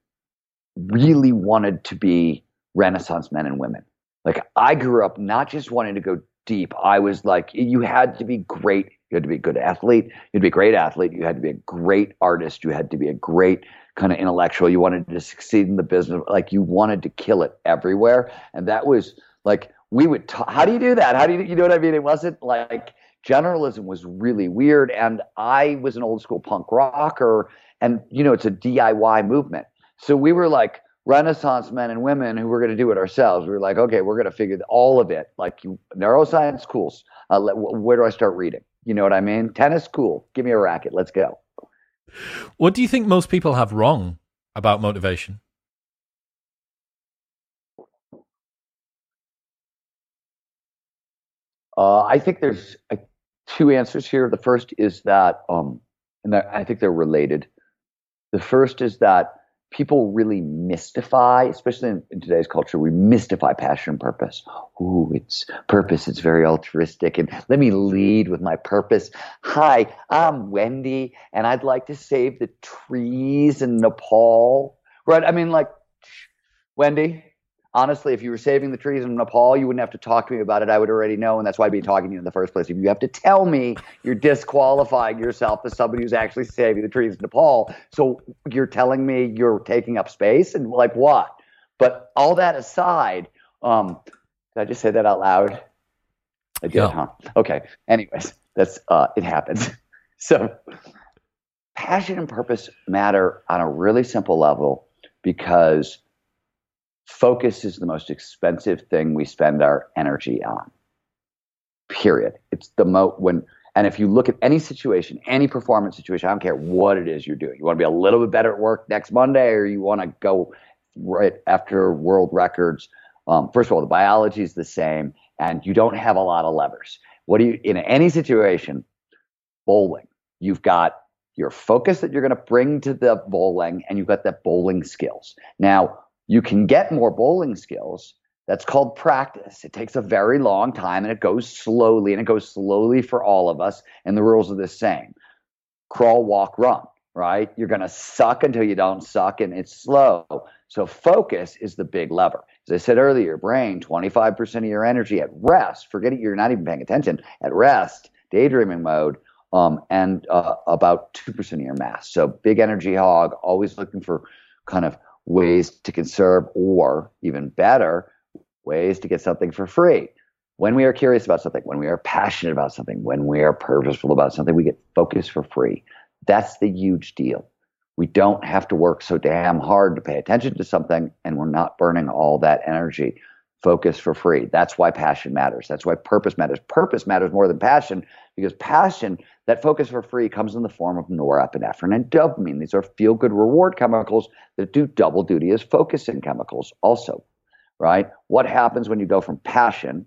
really wanted to be Renaissance men and women. Like I grew up not just wanting to go deep. I was like, you had to be great. You had to be a good athlete. You had to be a great athlete. You had to be a great artist. You had to be a great kind of intellectual. You wanted to succeed in the business. Like you wanted to kill it everywhere. And that was like, we would talk, how do you do that? How do you, you know what I mean? It wasn't like generalism was really weird. And I was an old school punk rocker and, you know, it's a DIY movement. So we were like Renaissance men and women who were going to do it ourselves. We were like, okay, we're going to figure all of it. Like neuroscience, cool. Uh, where do I start reading? You know what I mean? Tennis, cool. Give me a racket. Let's go. What do you think most people have wrong about motivation? Uh, I think there's uh, two answers here. The first is that, um, and I think they're related. The first is that people really mystify, especially in, in, today's culture, we mystify passion and purpose. Ooh, it's purpose, it's very altruistic. And let me lead with my purpose. Hi, I'm Wendy, and I'd like to save the trees in Nepal. Right? I mean, like, Wendy, honestly, if you were saving the trees in Nepal, you wouldn't have to talk to me about it. I would already know, and that's why I'd be talking to you in the first place. If you have to tell me, you're disqualifying yourself as somebody who's actually saving the trees in Nepal. So you're telling me you're taking up space, and like what? But all that aside, um, did I just say that out loud? I did, yeah. huh? Okay. Anyways, that's uh, it happens. so passion and purpose matter on a really simple level because focus is the most expensive thing we spend our energy on. Period. It's the mo when and if you look at any situation, any performance situation, I don't care what it is you're doing. You want to be a little bit better at work next Monday, or you want to go right after world records. Um, first of all, the biology is the same, and you don't have a lot of levers. What do you in any situation? Bowling. You've got your focus that you're going to bring to the bowling, and you've got the bowling skills. Now, you can get more bowling skills. That's called practice. It takes a very long time and it goes slowly and it goes slowly for all of us. And the rules are the same crawl, walk, run, right? You're going to suck until you don't suck and it's slow. So focus is the big lever. As I said earlier, brain, 25% of your energy at rest, forget it, you're not even paying attention, at rest, daydreaming mode, um, and uh, about 2% of your mass. So big energy hog, always looking for kind of ways to conserve, or even better, ways to get something for free. When we are curious about something, when we are passionate about something, when we are purposeful about something, we get focused for free. That's the huge deal. we don't have to work so damn hard to pay attention to something and we're not burning all that energy focus for free. That's why passion matters. That's why purpose matters. Purpose matters more than passion because passion that focus for free comes in the form of norepinephrine and dopamine. These are feel good reward chemicals that do double duty as focusing chemicals also right? What happens when you go from passion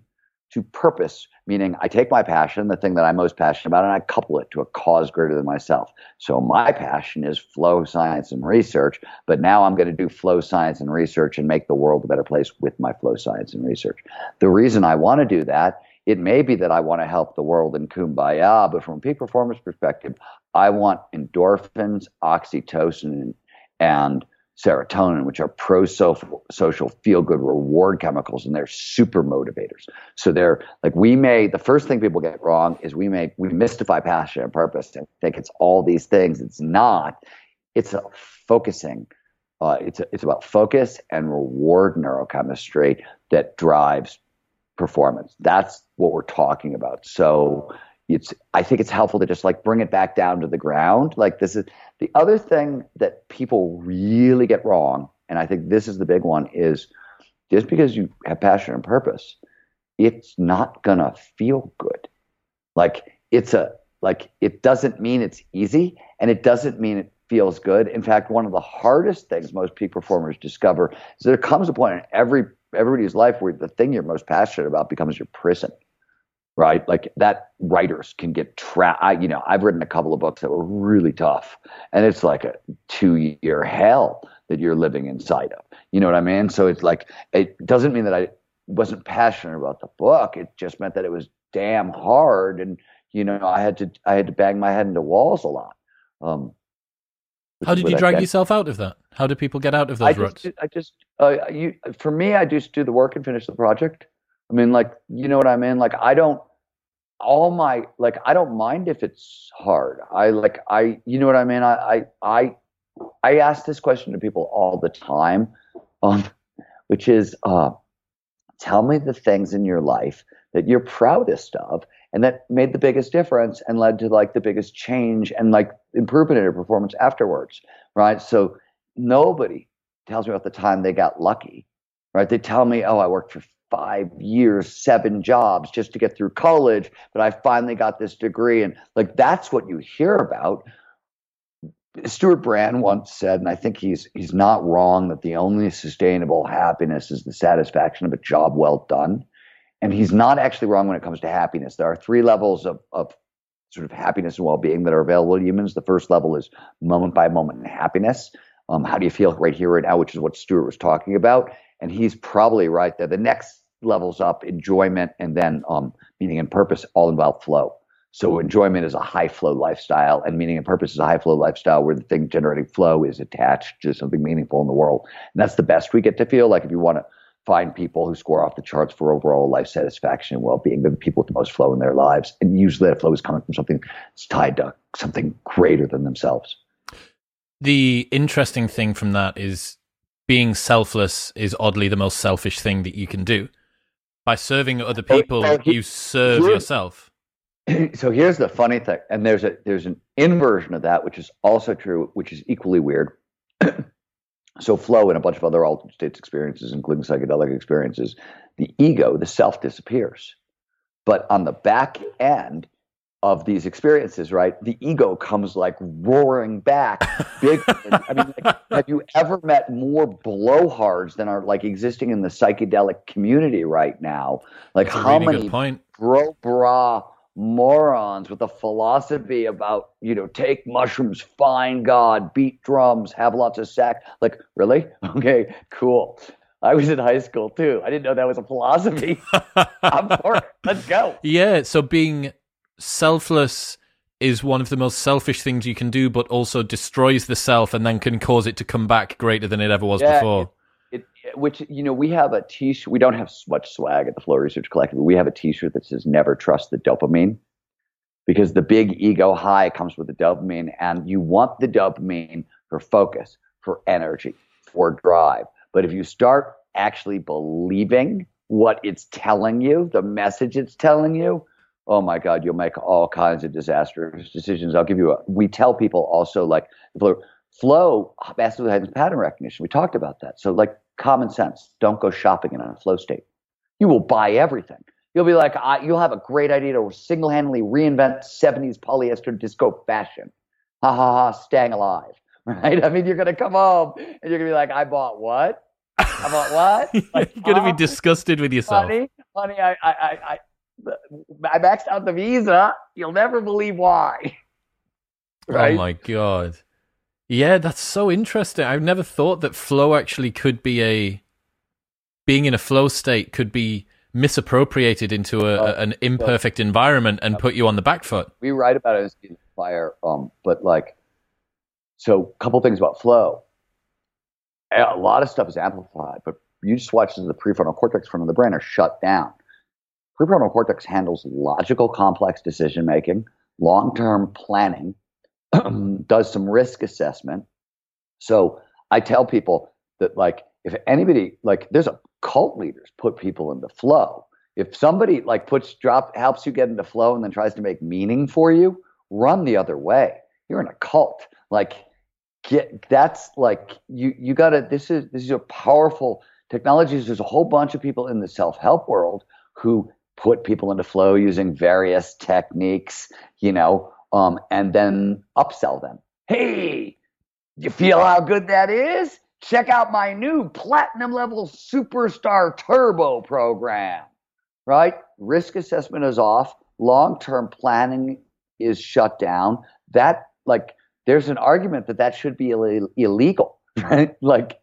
to purpose, meaning I take my passion, the thing that I'm most passionate about, and I couple it to a cause greater than myself. So my passion is flow science and research, but now I'm going to do flow science and research and make the world a better place with my flow science and research. The reason I want to do that, it may be that I want to help the world in kumbaya, but from a peak performance perspective, I want endorphins, oxytocin, and serotonin, which are pro social feel good reward chemicals, and they're super motivators. So they're like we may the first thing people get wrong is we make we mystify passion and purpose and think it's all these things. It's not. It's a focusing. Uh, it's a, it's about focus and reward neurochemistry that drives performance. That's what we're talking about. So it's I think it's helpful to just like bring it back down to the ground. Like this is the other thing that people really get wrong, and I think this is the big one, is just because you have passion and purpose, it's not gonna feel good. Like it's a like it doesn't mean it's easy and it doesn't mean it feels good. In fact, one of the hardest things most peak performers discover is there comes a point in every everybody's life where the thing you're most passionate about becomes your prison right? Like that writers can get trapped. I, you know, I've written a couple of books that were really tough, and it's like a two-year hell that you're living inside of. You know what I mean? So it's like it doesn't mean that I wasn't passionate about the book. It just meant that it was damn hard, and you know, I had to I had to bang my head into walls a lot. Um, How did you drag yourself out of that? How do people get out of those I ruts? Just, I just, uh, you, for me, I just do the work and finish the project. I mean, like, you know what I mean? Like, I don't, all my, like, I don't mind if it's hard. I like, I, you know what I mean? I, I, I, I ask this question to people all the time, um, which is, uh, tell me the things in your life that you're proudest of and that made the biggest difference and led to like the biggest change and like improvement in your performance afterwards, right? So nobody tells me about the time they got lucky, right? They tell me, oh, I worked for five years, seven jobs just to get through college, but I finally got this degree. And like that's what you hear about. Stewart Brand once said, and I think he's he's not wrong, that the only sustainable happiness is the satisfaction of a job well done. And he's not actually wrong when it comes to happiness. There are three levels of, of sort of happiness and well-being that are available to humans. The first level is moment by moment happiness. Um, how do you feel right here, right now, which is what Stuart was talking about. And he's probably right there. The next levels up enjoyment and then um, meaning and purpose all about flow. So enjoyment is a high flow lifestyle, and meaning and purpose is a high flow lifestyle where the thing generating flow is attached to something meaningful in the world. And that's the best we get to feel. Like if you want to find people who score off the charts for overall life satisfaction and well-being, the people with the most flow in their lives, and usually that flow is coming from something that's tied to something greater than themselves. The interesting thing from that is being selfless is oddly the most selfish thing that you can do by serving other people, so, he, you serve yourself. So here's the funny thing, and there's a there's an inversion of that, which is also true, which is equally weird. so flow and a bunch of other altered states experiences, including psychedelic experiences, the ego, the self disappears. But on the back end, of these experiences, right? The ego comes like roaring back. Big. I mean, like, have you ever met more blowhards than are like existing in the psychedelic community right now? Like That's how really many bro bra morons with a philosophy about you know take mushrooms, find God, beat drums, have lots of sex. Like really? Okay, cool. I was in high school too. I didn't know that was a philosophy. I'm for it. Let's go. Yeah. So being selfless is one of the most selfish things you can do, but also destroys the self and then can cause it to come back greater than it ever was yeah, before. It, it, which you know, we have a T-shirt. We don't have much swag at the Flow Research Collective. But we have a T-shirt that says "Never trust the dopamine," because the big ego high comes with the dopamine, and you want the dopamine for focus, for energy, for drive. But if you start actually believing what it's telling you, the message it's telling you, oh my God, you'll make all kinds of disastrous decisions. I'll give you a, we tell people also like, flow massively heightens pattern recognition. We talked about that. So like common sense, don't go shopping in a flow state. You will buy everything. You'll be like, I, you'll have a great idea to single-handedly reinvent 70s polyester disco fashion. Ha ha ha, staying alive, right? I mean, you're gonna come home and you're gonna be like, I bought what? I bought what? Like, you're gonna be disgusted with yourself, honey. Honey, I, I, I, I, I maxed out the visa. You'll never believe why. right? Oh my god. Yeah, that's so interesting. I've never thought that flow actually could be a being in a flow state could be misappropriated into a, uh, an imperfect so, environment and uh, put you on the back foot. We write about it as fire, um, but like, so a couple things about flow. A lot of stuff is amplified, but you just watch as the prefrontal cortex front of the brain are shut down. Prefrontal cortex handles logical, complex decision making, long term planning, does some risk assessment. So I tell people that, like, if anybody, like, there's a cult leaders put people into flow. If somebody like puts drop helps you get into flow and then tries to make meaning for you, run the other way. You're in a cult. Like get that's like you you gotta this is this is a powerful technologies. There's a whole bunch of people in the self-help world who put people into flow using various techniques, you know, um, and then upsell them. Hey, you feel how good that is? Check out my new platinum level superstar turbo program. Right? Risk assessment is off. Long term planning is shut down. That, like, there's an argument that that should be Ill- illegal, right? like,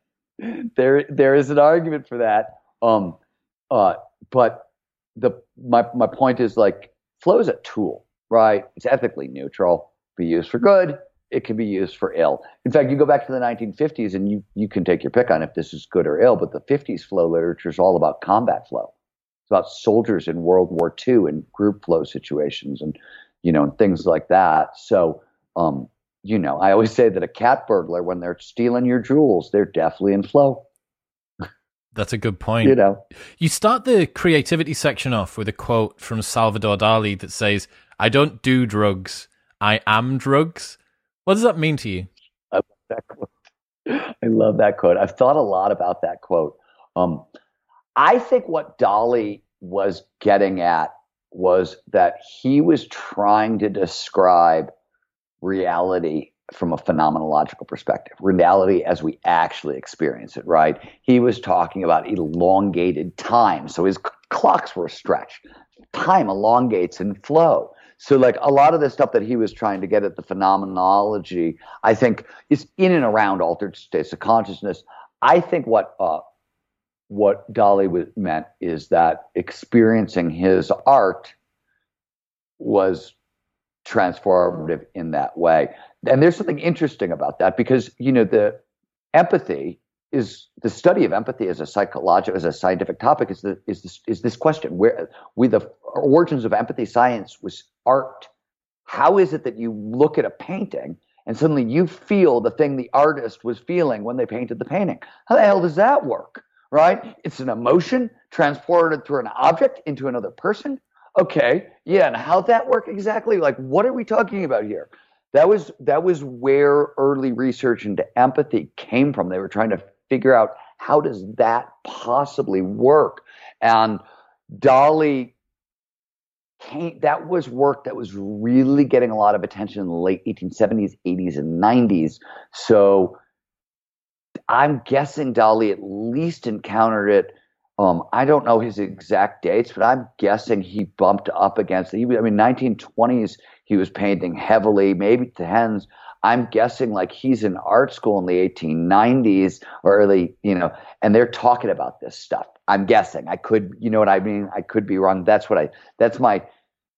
there there is an argument for that. Um, uh, but the my my point is like flow is a tool, right? It's ethically neutral, be used for good, it can be used for ill. In fact, you go back to the 1950s and you, you can take your pick on if this is good or ill, but the 50s flow literature is all about combat flow. It's about soldiers in World War II and group flow situations and, you know, and things like that. So, um, you know, I always say that a cat burglar, when they're stealing your jewels, they're definitely in flow. That's a good point. You know, you start the creativity section off with a quote from Salvador Dali that says, I don't do drugs, I am drugs. What does that mean to you? I love that quote. I love that quote. I've thought a lot about that quote. Um, I think what Dali was getting at was that he was trying to describe reality from a phenomenological perspective, reality as we actually experience it, right? He was talking about elongated time. So his clocks were stretched. Time elongates in flow. So like a lot of the stuff that he was trying to get at the phenomenology, I think is in and around altered states of consciousness. I think what uh, what Dali meant is that experiencing his art was transformative in that way. And there's something interesting about that because you know the empathy is the study of empathy as a psychological as a scientific topic is the is this is this question. Where we the origins of empathy science was art. How is it that you look at a painting and suddenly you feel the thing the artist was feeling when they painted the painting? How the hell does that work right? It's an emotion transported through an object into another person okay yeah and how'd that work exactly like what are we talking about here that was that was where early research into empathy came from they were trying to figure out how does that possibly work? And Dali. came, that was work that was really getting a lot of attention in the late 1870s, 80s, and 90s. So I'm guessing Dali at least encountered it. Um, I don't know his exact dates, but I'm guessing he bumped up against it. I mean, 1920s, he was painting heavily, maybe to hens. I'm guessing like he's in art school in the 1890s or early, you know, and they're talking about this stuff. I'm guessing. I could, you know what I mean? I could be wrong. That's what I, that's my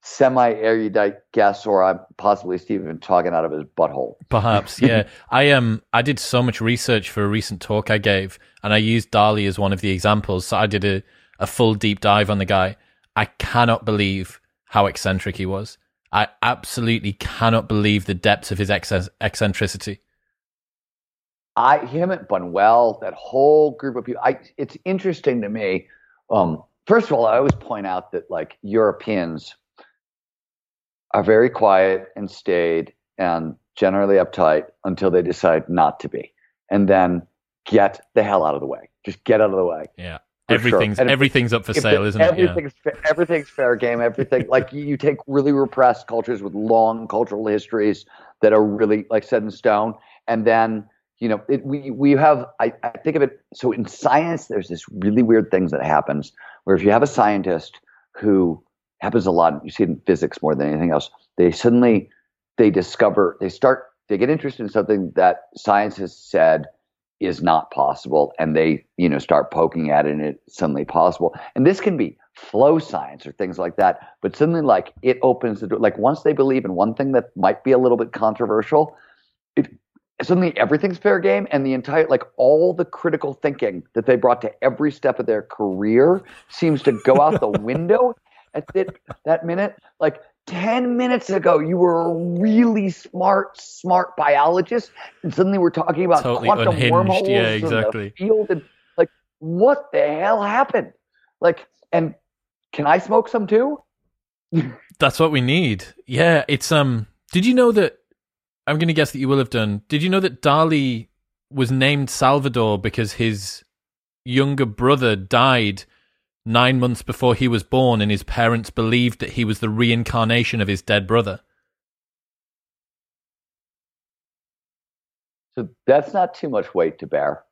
semi erudite guess, or I'm possibly Steven talking out of his butthole. Perhaps, yeah. I um, I did so much research for a recent talk I gave, and I used Dali as one of the examples. So I did a, a full deep dive on the guy. I cannot believe how eccentric he was. I absolutely cannot believe the depths of his eccentricity. I him at Bunuel, that whole group of people. I, it's interesting to me. Um, first of all, I always point out that like Europeans are very quiet and staid, and generally uptight until they decide not to be, and then get the hell out of the way. Just get out of the way. Yeah. Everything's sure. everything's up for sale, isn't everything's it? Yeah. everything's fair game. Everything like you, you take really repressed cultures with long cultural histories that are really like set in stone, and then you know it, we we have I, I think of it so in science there's this really weird things that happens where if you have a scientist who happens a lot you see it in physics more than anything else they suddenly they discover they start they get interested in something that science has said is not possible and they you know start poking at it and it's suddenly possible. And this can be flow science or things like that but suddenly like it opens the door like once they believe in one thing that might be a little bit controversial it suddenly everything's fair game and the entire like all the critical thinking that they brought to every step of their career seems to go out the window at that, that minute. Like 10 minutes ago you were a really smart smart biologist and suddenly we're talking about totally quantum unhinged. wormholes yeah exactly. field and like what the hell happened? Like and can i smoke some too? That's what we need. Yeah it's um did you know that i'm going to guess that you will have done did you know that dali was named salvador because his younger brother died nine months before he was born, and his parents believed that he was the reincarnation of his dead brother. So that's not too much weight to bear.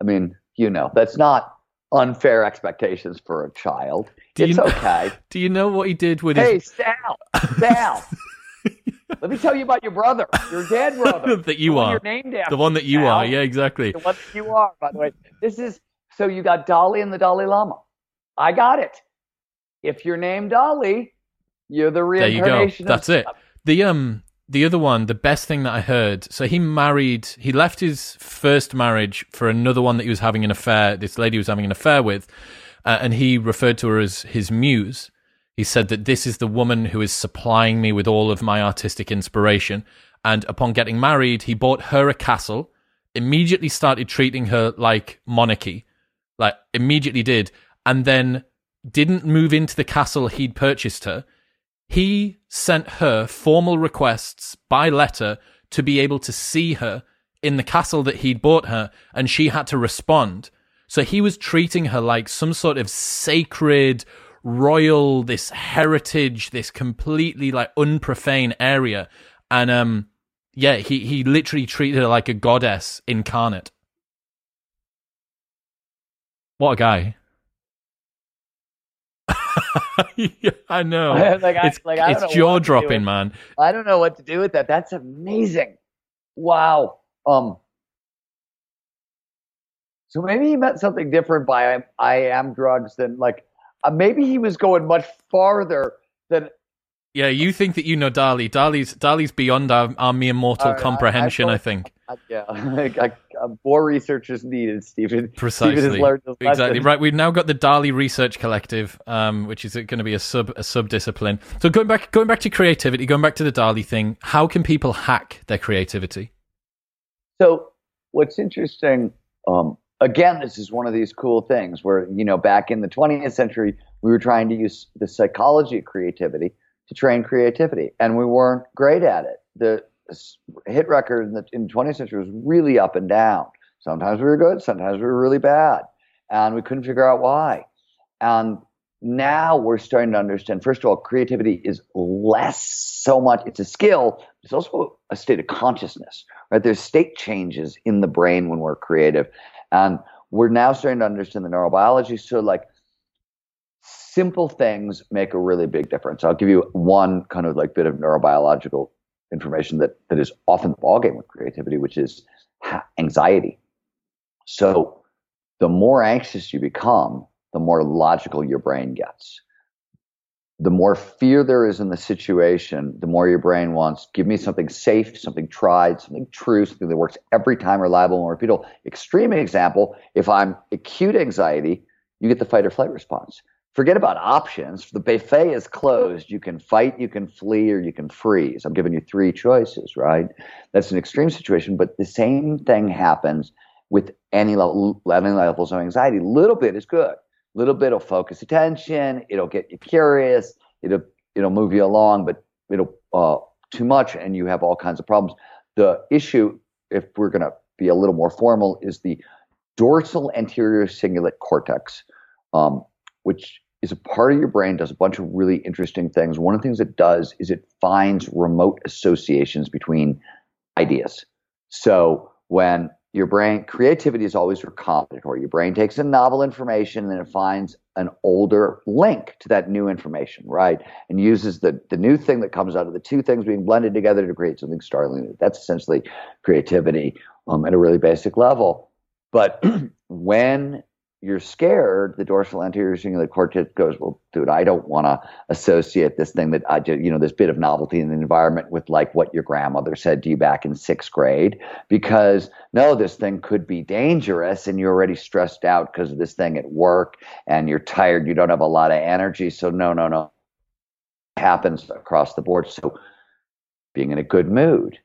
I mean, you know, that's not unfair expectations for a child. Do it's you, okay. Do you know what he did with hey, his? Hey, Sal, Sal. Let me tell you about your brother, your dead brother that you are. You're named after the one that you Sal. are. Yeah, exactly. The one that you are. By the way, this is so you got Dali and the Dalai Lama. I got it. If you're named Dali, you're the reincarnation. There you go. That's it. The um the other one, the best thing that I heard. So he married. He left his first marriage for another one that he was having an affair. This lady was having an affair with, uh, and he referred to her as his muse. He said that this is the woman who is supplying me with all of my artistic inspiration. And upon getting married, he bought her a castle. Immediately started treating her like monarchy, like immediately did and then didn't move into the castle he'd purchased her, he sent her formal requests by letter to be able to see her in the castle that he'd bought her, and she had to respond. So he was treating her like some sort of sacred, royal, this heritage, this completely like unprofane area. And um yeah, he, he literally treated her like a goddess incarnate. What a guy. yeah, I know. like, it's like, it's jaw dropping, man. I don't know what to do with that. That's amazing. Wow. Um. So maybe he meant something different by I, I am drugs than like uh, maybe he was going much farther than yeah, you think that you know Dali. Dali's Dali's beyond our, our mere mortal right, comprehension. I, I, I think. yeah, more research is needed, Steven. Precisely. Steven exactly right. We've now got the Dali Research Collective, um, which is going to be a sub a sub discipline. So going back going back to creativity, going back to the Dali thing. How can people hack their creativity? So what's interesting. Um, again, this is one of these cool things where you know back in the 20th century we were trying to use the psychology of creativity to train creativity, and we weren't great at it. The hit record in the, in the 20th century was really up and down. Sometimes we were good, sometimes we were really bad, and we couldn't figure out why. And now we're starting to understand. First of all, creativity is less so much; it's a skill. It's also a state of consciousness, right? There's state changes in the brain when we're creative, and we're now starting to understand the neurobiology. So, like simple things make a really big difference. I'll give you one kind of like bit of neurobiological information that that is often the ballgame with creativity, which is anxiety. So the more anxious you become, the more logical your brain gets. The more fear there is in the situation, the more your brain wants, give me something safe, something tried, something true, something that works every time, reliable and repeatable. Extreme example, if I'm acute anxiety, you get the fight or flight response forget about options. The buffet is closed. You can fight, you can flee, or you can freeze. I'm giving you three choices, right? That's an extreme situation, but the same thing happens with any level, any levels of anxiety. Little bit is good. Little bit will focus attention. It'll get you curious. It'll it'll move you along, but it'll uh, too much, and you have all kinds of problems. The issue, if we're going to be a little more formal, is the dorsal anterior cingulate cortex, um, which is a part of your brain, does a bunch of really interesting things. One of the things it does is it finds remote associations between ideas. So when your brain creativity is always recombinatory. Your brain takes in novel information and it finds an older link to that new information, right? And uses the the new thing that comes out of the two things being blended together to create something startling. That's essentially creativity um, at a really basic level. But when you're scared, the dorsal anterior cingulate cortex goes, well, dude, I don't want to associate this thing that I just, you know, this bit of novelty in the environment with like what your grandmother said to you back in sixth grade, because no, this thing could be dangerous and you're already stressed out because of this thing at work and you're tired, you don't have a lot of energy. So no, no, no. It happens across the board. So being in a good mood,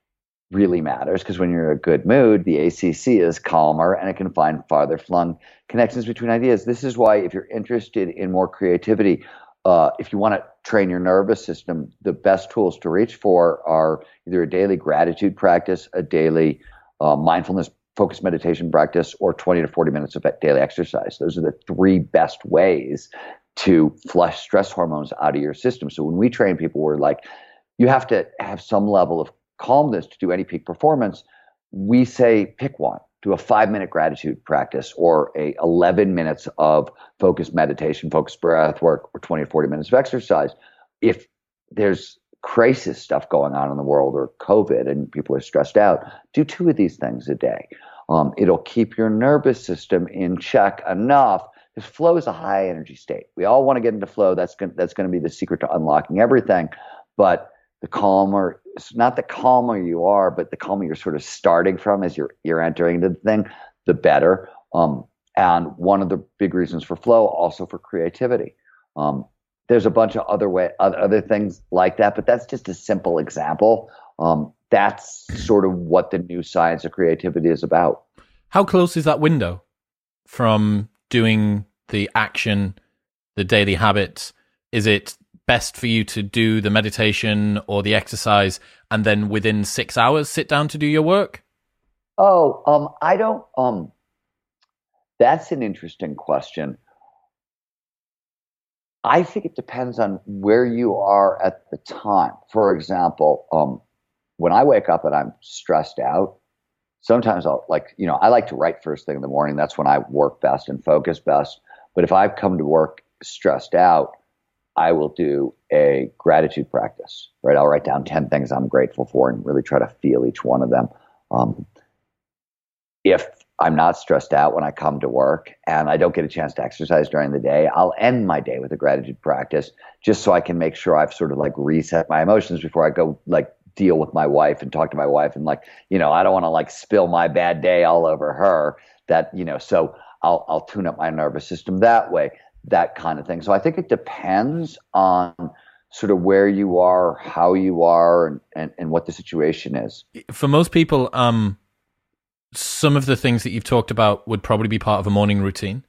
really matters because when you're in a good mood, the ACC is calmer and it can find farther flung connections between ideas. This is why, if you're interested in more creativity, uh, if you want to train your nervous system, the best tools to reach for are either a daily gratitude practice, a daily uh, mindfulness focused meditation practice, or 20 to 40 minutes of daily exercise. Those are the three best ways to flush stress hormones out of your system. So when we train people, we're like, you have to have some level of calmness to do any peak performance, we say pick one. Do a five minute gratitude practice or a 11 minutes of focused meditation, focused breath work, or 20 or 40 minutes of exercise. If there's crisis stuff going on in the world or COVID and people are stressed out, do two of these things a day. Um, it'll keep your nervous system in check enough because flow is a high energy state. We all want to get into flow. That's going, that's going to be the secret to unlocking everything. But the calmer it's not the calmer you are, but the calmer you're sort of starting from as you're you're entering the thing, the better. Um, and one of the big reasons for flow, also for creativity. Um, there's a bunch of other way other things like that, but that's just a simple example. Um, that's sort of what the new science of creativity is about. How close is that window from doing the action, the daily habits? Is it best for you to do the meditation or the exercise and then within six hours sit down to do your work? Oh, um, I don't. Um, that's an interesting question. I think it depends on where you are at the time. For example, um, when I wake up and I'm stressed out, sometimes I'll like, you know, I like to write first thing in the morning. That's when I work best and focus best. But if I've come to work stressed out, I will do a gratitude practice, right? I'll write down 10 things I'm grateful for and really try to feel each one of them. Um, if I'm not stressed out when I come to work and I don't get a chance to exercise during the day, I'll end my day with a gratitude practice just so I can make sure I've sort of like reset my emotions before I go like deal with my wife and talk to my wife and like, you know, I don't want to like spill my bad day all over her that, you know, so I'll I'll tune up my nervous system that way that kind of thing. So I think it depends on sort of where you are, how you are, and, and, and what the situation is. For most people, um, some of the things that you've talked about would probably be part of a morning routine.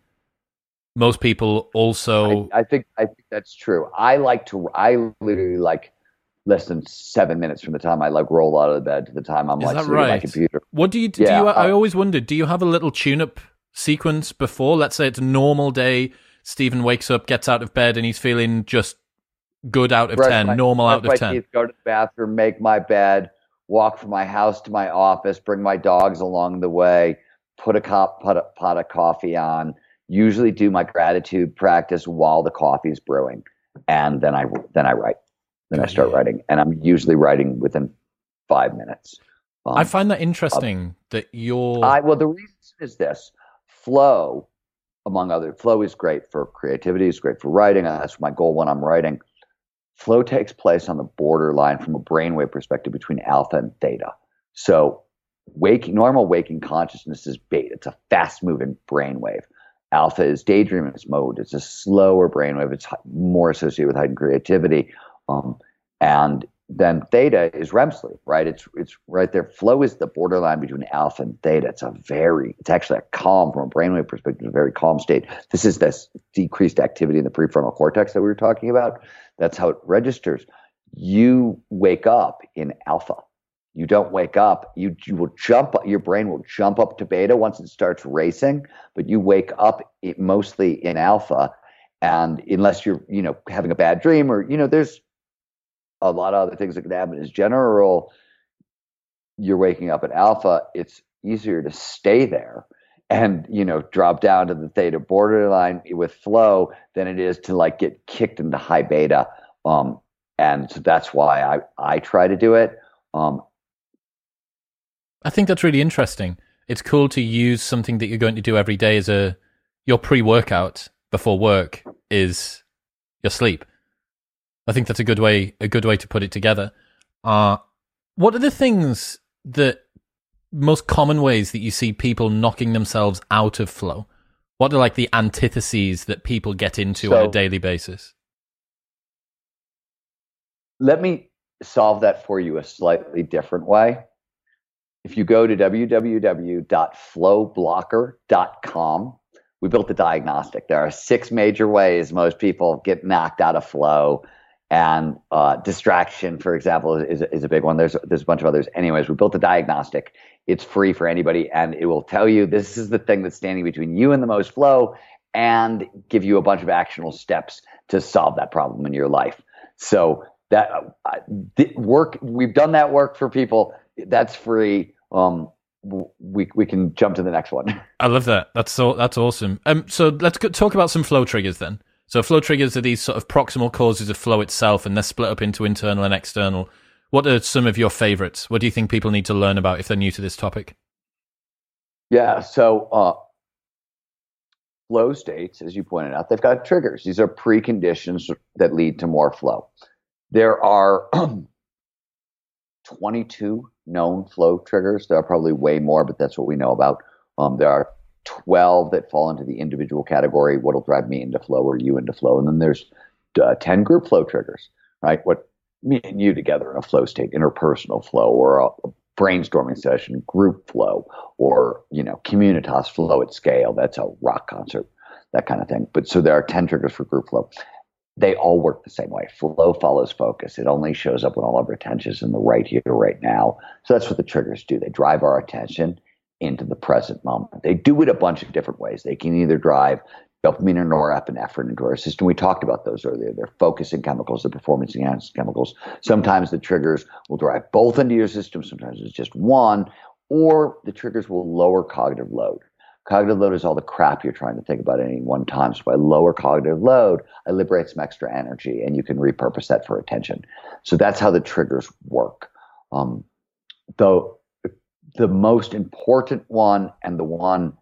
Most people also. I, I think I think that's true. I like to. I literally like less than seven minutes from the time I like roll out of the bed to the time I'm Is like that sitting right? my computer. What do you do? Yeah, you, I uh, always wondered. Do you have a little tune-up sequence before? Let's say it's a normal day Steven wakes up, gets out of bed, and he's feeling just good out of Brush 10, my- normal out of 10. teeth, go to the bathroom, make my bed, walk from my house to my office, bring my dogs along the way, put a cup, put a pot of coffee on. Usually do my gratitude practice while the coffee's brewing, and then I then I write. Then I start writing, and I'm usually writing within five minutes. Um, I find that interesting that you're. I well, the reason is this: flow, among other, flow is great for creativity. It's great for writing. That's my goal when I'm writing. Flow takes place on the borderline from a brainwave perspective between alpha and theta. So, waking normal waking consciousness is beta. It's a fast moving brainwave. Alpha is daydreaming mode. It's a slower brainwave. It's more associated with heightened creativity. Um, and then theta is REM sleep, right? It's it's right there. Flow is the borderline between alpha and theta. It's a very, it's actually a calm from a brainwave perspective, a very calm state. This is this decreased activity in the prefrontal cortex that we were talking about. That's how it registers. You wake up in alpha. you don't wake up. You, you will jump. Your brain will jump up to beta once it starts racing, but you wake up it mostly in alpha. And unless you're, you know, having a bad dream or, you know, there's a lot of other things that can happen. Is general, you're waking up at alpha. It's easier to stay there and you know drop down to the theta borderline with flow than it is to like get kicked into high beta um, and so that's why i i try to do it um, i think that's really interesting it's cool to use something that you're going to do every day as a your pre-workout before work is your sleep i think that's a good way a good way to put it together uh what are the things that most common ways that you see people knocking themselves out of flow? What are like the antitheses that people get into so, on a daily basis? Let me solve that for you a slightly different way. If you go to www.flowblocker.com, we built the diagnostic. There are six major ways most people get knocked out of flow and uh, distraction, for example, is, is a big one. There's there's a bunch of others. Anyways, we built a diagnostic. It's free for anybody, and it will tell you this is the thing that's standing between you and the most flow, and give you a bunch of actionable steps to solve that problem in your life. So that uh, work we've done that work for people. That's free. Um, we we can jump to the next one. I love that. That's so that's awesome. Um, so let's talk about some flow triggers then. So flow triggers are these sort of proximal causes of flow itself, and they're split up into internal and external. What are some of your favorites? What do you think people need to learn about if they're new to this topic? Yeah, so uh, flow states, as you pointed out, they've got triggers. These are preconditions that lead to more flow. There are 22 known flow triggers. There are probably way more, but that's what we know about. Um, there are 12 that fall into the individual category what'll drive me into flow or you into flow and then there's uh, 10 group flow triggers right what me and you together in a flow state interpersonal flow or a, a brainstorming session group flow or you know communitas flow at scale that's a rock concert that kind of thing but so there are 10 triggers for group flow they all work the same way. Flow follows focus. It only shows up when all of our attention is in the right here, right now. So that's what the triggers do. They drive our attention into the present moment. They do it a bunch of different ways. They can either drive dopamine or norepinephrine into our system. We talked about those earlier. They're focusing chemicals, the performance enhancing chemicals. Sometimes the triggers will drive both into your system. Sometimes it's just one, or the triggers will lower cognitive load. Cognitive load is all the crap you're trying to think about at any one time. So by lower cognitive load, I liberate some extra energy, and you can repurpose that for attention. So that's how the triggers work. Um, though the most important one and the one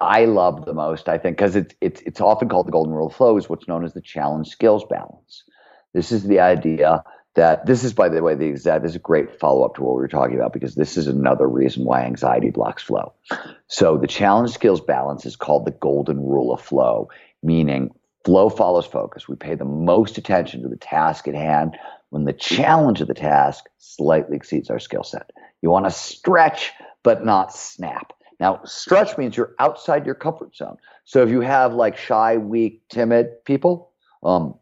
I love the most, I think, because it's it's it's often called the golden rule of flow, is what's known as the challenge skills balance. This is the idea that this is, by the way, the exact this is a great follow up to what we were talking about because this is another reason why anxiety blocks flow. So the challenge skills balance is called the golden rule of flow, meaning flow follows focus. We pay the most attention to the task at hand when the challenge of the task slightly exceeds our skill set. You want to stretch, but not snap. Now, stretch means you're outside your comfort zone. So if you have like shy, weak, timid people, um,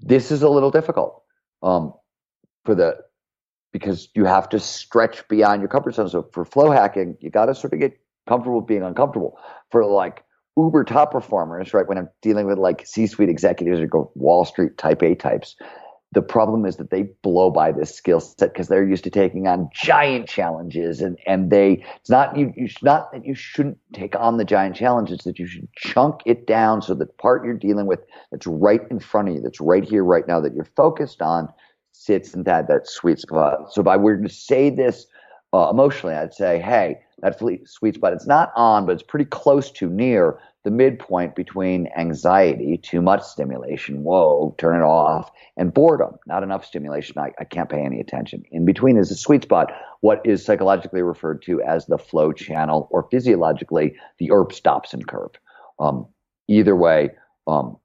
this is a little difficult um, for the because you have to stretch beyond your comfort zone. So for flow hacking, you got to sort of get comfortable being uncomfortable. For like uber top performers, right? When I'm dealing with like C-suite executives or go Wall Street type A types, the problem is that they blow by this skill set because they're used to taking on giant challenges and and they it's not you you not that you shouldn't take on the giant challenges that you should chunk it down so the part you're dealing with that's right in front of you that's right here right now that you're focused on sits in that that sweet spot. So if i were to say this uh, emotionally i'd say hey that sweet spot it's not on but it's pretty close to near the midpoint between anxiety, too much stimulation, whoa, turn it off, and boredom, not enough stimulation, I, I can't pay any attention. In between is a sweet spot, what is psychologically referred to as the flow channel, or physiologically, the Yerkes Dodson curve. Um, either way, um,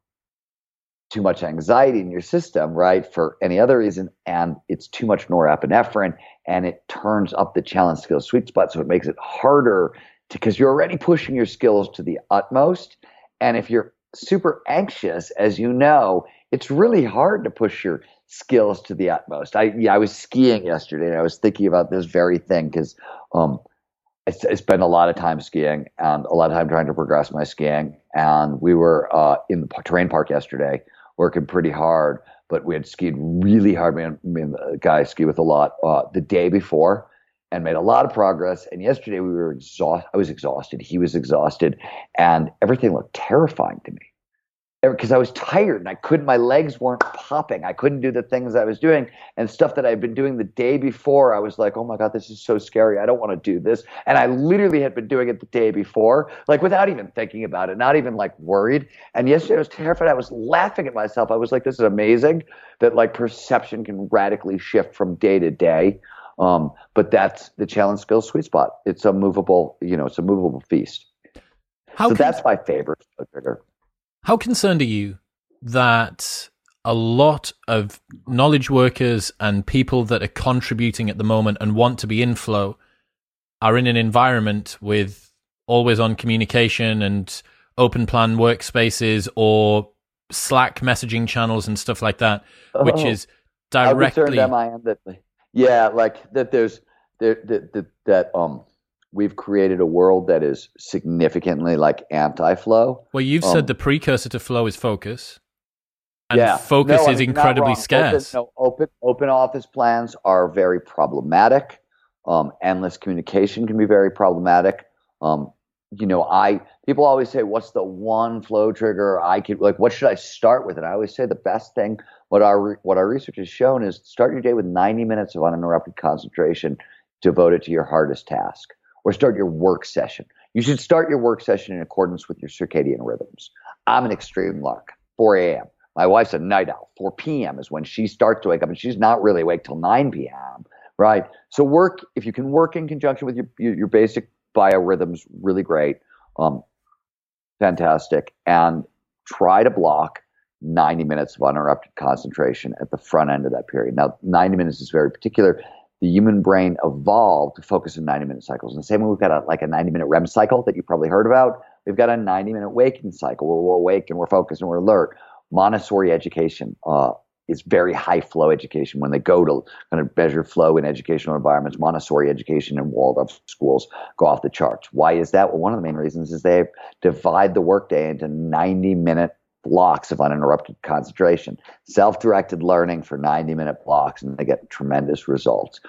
too much anxiety in your system, right, for any other reason, and it's too much norepinephrine, and it turns up the challenge skill sweet spot, so it makes it harder because you're already pushing your skills to the utmost. And if you're super anxious, as you know, it's really hard to push your skills to the utmost. I yeah, I was skiing yesterday and I was thinking about this very thing because um, I, I spent a lot of time skiing and a lot of time trying to progress my skiing. And we were uh, in the terrain park yesterday working pretty hard, but we had skied really hard. Me and, me and the guy ski with a lot uh, the day before and made a lot of progress. And yesterday we were exhausted. I was exhausted. He was exhausted, and everything looked terrifying to me because I was tired and I couldn't, my legs weren't popping. I couldn't do the things I was doing and stuff that I'd been doing the day before. I was like, oh my God, this is so scary. I don't want to do this. And I literally had been doing it the day before, like without even thinking about it, not even like worried. And yesterday I was terrified. I was laughing at myself. I was like, this is amazing that like perception can radically shift from day to day. Um, but that's the challenge skill sweet spot. It's a movable, you know, it's a movable feast. How so can, that's my favorite trigger. How concerned are you that a lot of knowledge workers and people that are contributing at the moment and want to be in flow are in an environment with always on communication and open plan workspaces or Slack messaging channels and stuff like that, which oh, is directly. I that, yeah, like that. There's that that that um we've created a world that is significantly like anti-flow. Well, you've um, said the precursor to flow is focus. And yeah. focus no, is incredibly scarce. Open, no, open, open office plans are very problematic. Um, endless communication can be very problematic. Um, you know, I people always say, "What's the one flow trigger I could like? What should I start with?" And I always say the best thing what our what our research has shown is start your day with 90 minutes of uninterrupted concentration devoted to your hardest task or start your work session. You should start your work session in accordance with your circadian rhythms. I'm an extreme lark, 4 a.m. My wife's a night owl. 4 p.m. is when she starts to wake up, and she's not really awake till 9 p.m. Right? So work if you can work in conjunction with your your, your basic biorhythms, really great, um, fantastic, and try to block 90 minutes of uninterrupted concentration at the front end of that period. Now, 90 minutes is very particular the human brain evolved to focus in 90 minute cycles. In the same way we've got a, like a 90 minute REM cycle that you probably heard about, we've got a 90 minute waking cycle where we're awake and we're focused and we're alert. Montessori education uh, is very high flow education. When they go to kind of measure flow in educational environments, Montessori education and Waldorf schools go off the charts. Why is that? Well, one of the main reasons is they divide the workday into 90 minute blocks of uninterrupted concentration, self directed learning for 90 minute blocks, and they get tremendous results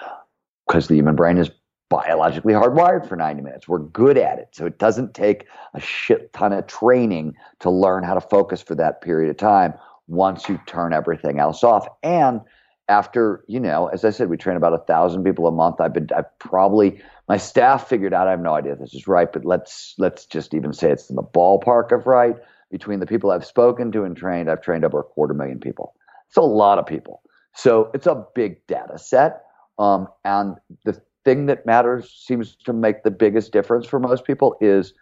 because the human brain is biologically hardwired for 90 minutes. We're good at it. So it doesn't take a shit ton of training to learn how to focus for that period of time once you turn everything else off. And after, you know, as I said, we train about a thousand people a month. I've been, I've probably, my staff figured out, I have no idea this is right, but let's, let's just even say it's in the ballpark of right between the people I've spoken to and trained, I've trained over a quarter million people. It's a lot of people. So it's a big data set. Um, and the thing that matters seems to make the biggest difference for most people is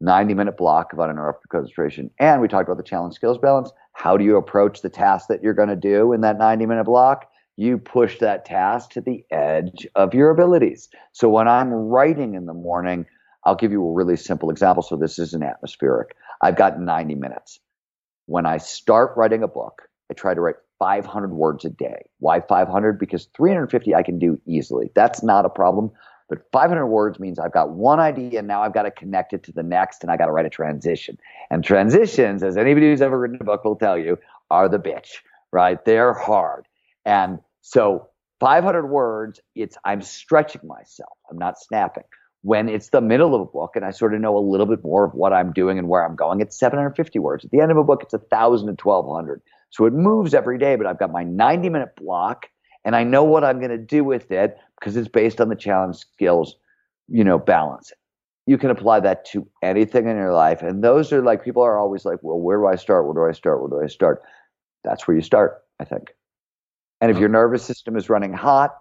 90 minute block of uninterrupted concentration. And we talked about the challenge skills balance. How do you approach the task that you're going to do in that 90 minute block? You push that task to the edge of your abilities. So when I'm writing in the morning, I'll give you a really simple example. So this isn't atmospheric. I've got 90 minutes. When I start writing a book, I try to write 500 words a day. Why 500? Because 350 I can do easily. That's not a problem. But 500 words means I've got one idea, and now I've got to connect it to the next, and I got to write a transition. And transitions, as anybody who's ever written a book will tell you, are the bitch, right? They're hard. And so 500 words, it's I'm stretching myself. I'm not snapping when it's the middle of a book and I sort of know a little bit more of what I'm doing and where I'm going, it's 750 words. At the end of a book, it's 1,000 to 1,200. So it moves every day, but I've got my 90 minute block and I know what I'm going to do with it because it's based on the challenge skills, you know, balance. You can apply that to anything in your life. And those are like, people are always like, well, where do I start? Where do I start? Where do I start? That's where you start, I think. And if your nervous system is running hot,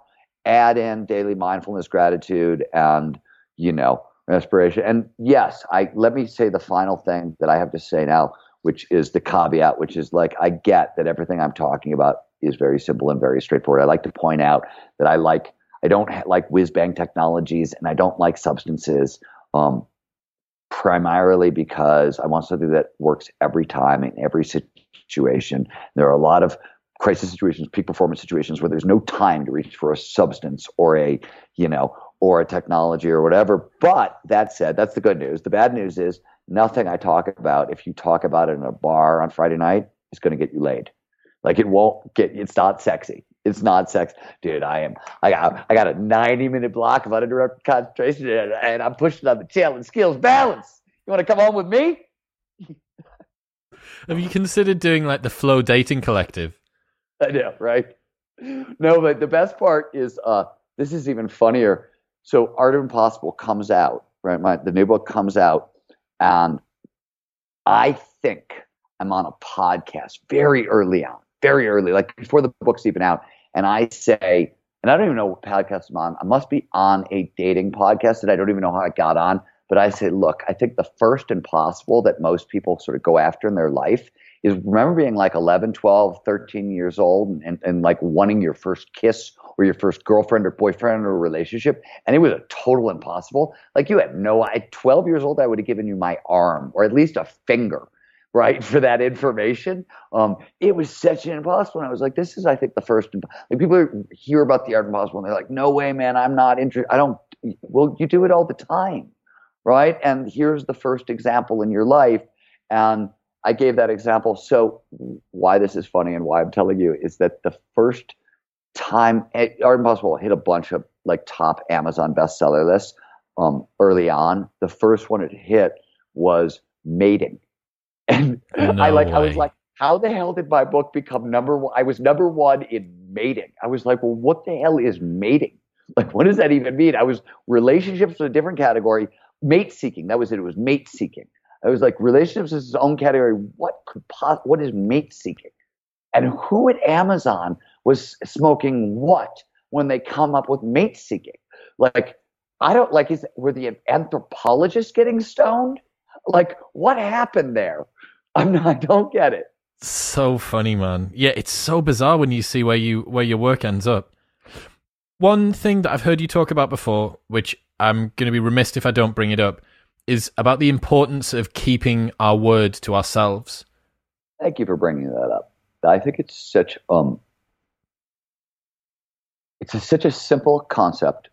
add in daily mindfulness, gratitude, and you know, respiration. And yes, I let me say the final thing that I have to say now, which is the caveat, which is like I get that everything I'm talking about is very simple and very straightforward. I like to point out that I like I don't like whiz bang technologies and I don't like substances. Um, primarily because I want something that works every time in every situation. There are a lot of crisis situations, peak performance situations where there's no time to reach for a substance or a, you know, or a technology or whatever. But that said, that's the good news. The bad news is nothing I talk about, if you talk about it in a bar on Friday night, is going to get you laid. Like it won't get, it's not sexy. It's not sex, dude. I am. I got. I got a ninety-minute block of uninterrupted concentration, and, and I'm pushing on the tail and skills balance. You want to come home with me? Have you considered doing like the Flow Dating Collective? I know, right? No, but the best part is uh, this is even funnier. So, Art of Impossible comes out, right? My the new book comes out, and I think I'm on a podcast very early on, very early, like before the book's even out, and I say, and I don't even know what podcast I'm on. I must be on a dating podcast that I don't even know how I got on. But I say, look, I think the first impossible that most people sort of go after in their life is remember being like 11, 12, 13 years old and, and, and like wanting your first kiss or your first girlfriend or boyfriend or relationship. And it was a total impossible. Like you had no, at 12 years old, I would have given you my arm or at least a finger right for that information um, it was such an impossible and i was like this is i think the first like people hear about the art impossible and they're like no way man i'm not interested i don't well you do it all the time right and here's the first example in your life and i gave that example so why this is funny and why i'm telling you is that the first time art impossible hit a bunch of like top amazon bestseller lists um, early on the first one it hit was mating and no I like way. I was like, how the hell did my book become number one? I was number one in mating. I was like, well, what the hell is mating? Like, what does that even mean? I was relationships in a different category, mate seeking. That was it. It was mate seeking. I was like, relationships is its own category. What could pos- what is mate seeking? And who at Amazon was smoking what when they come up with mate seeking? Like, I don't like. Is were the anthropologists getting stoned? Like, what happened there? I'm not, I don't get it. So funny, man. Yeah, it's so bizarre when you see where you where your work ends up. One thing that I've heard you talk about before, which I'm going to be remiss if I don't bring it up, is about the importance of keeping our word to ourselves. Thank you for bringing that up. I think it's such um, it's a, such a simple concept.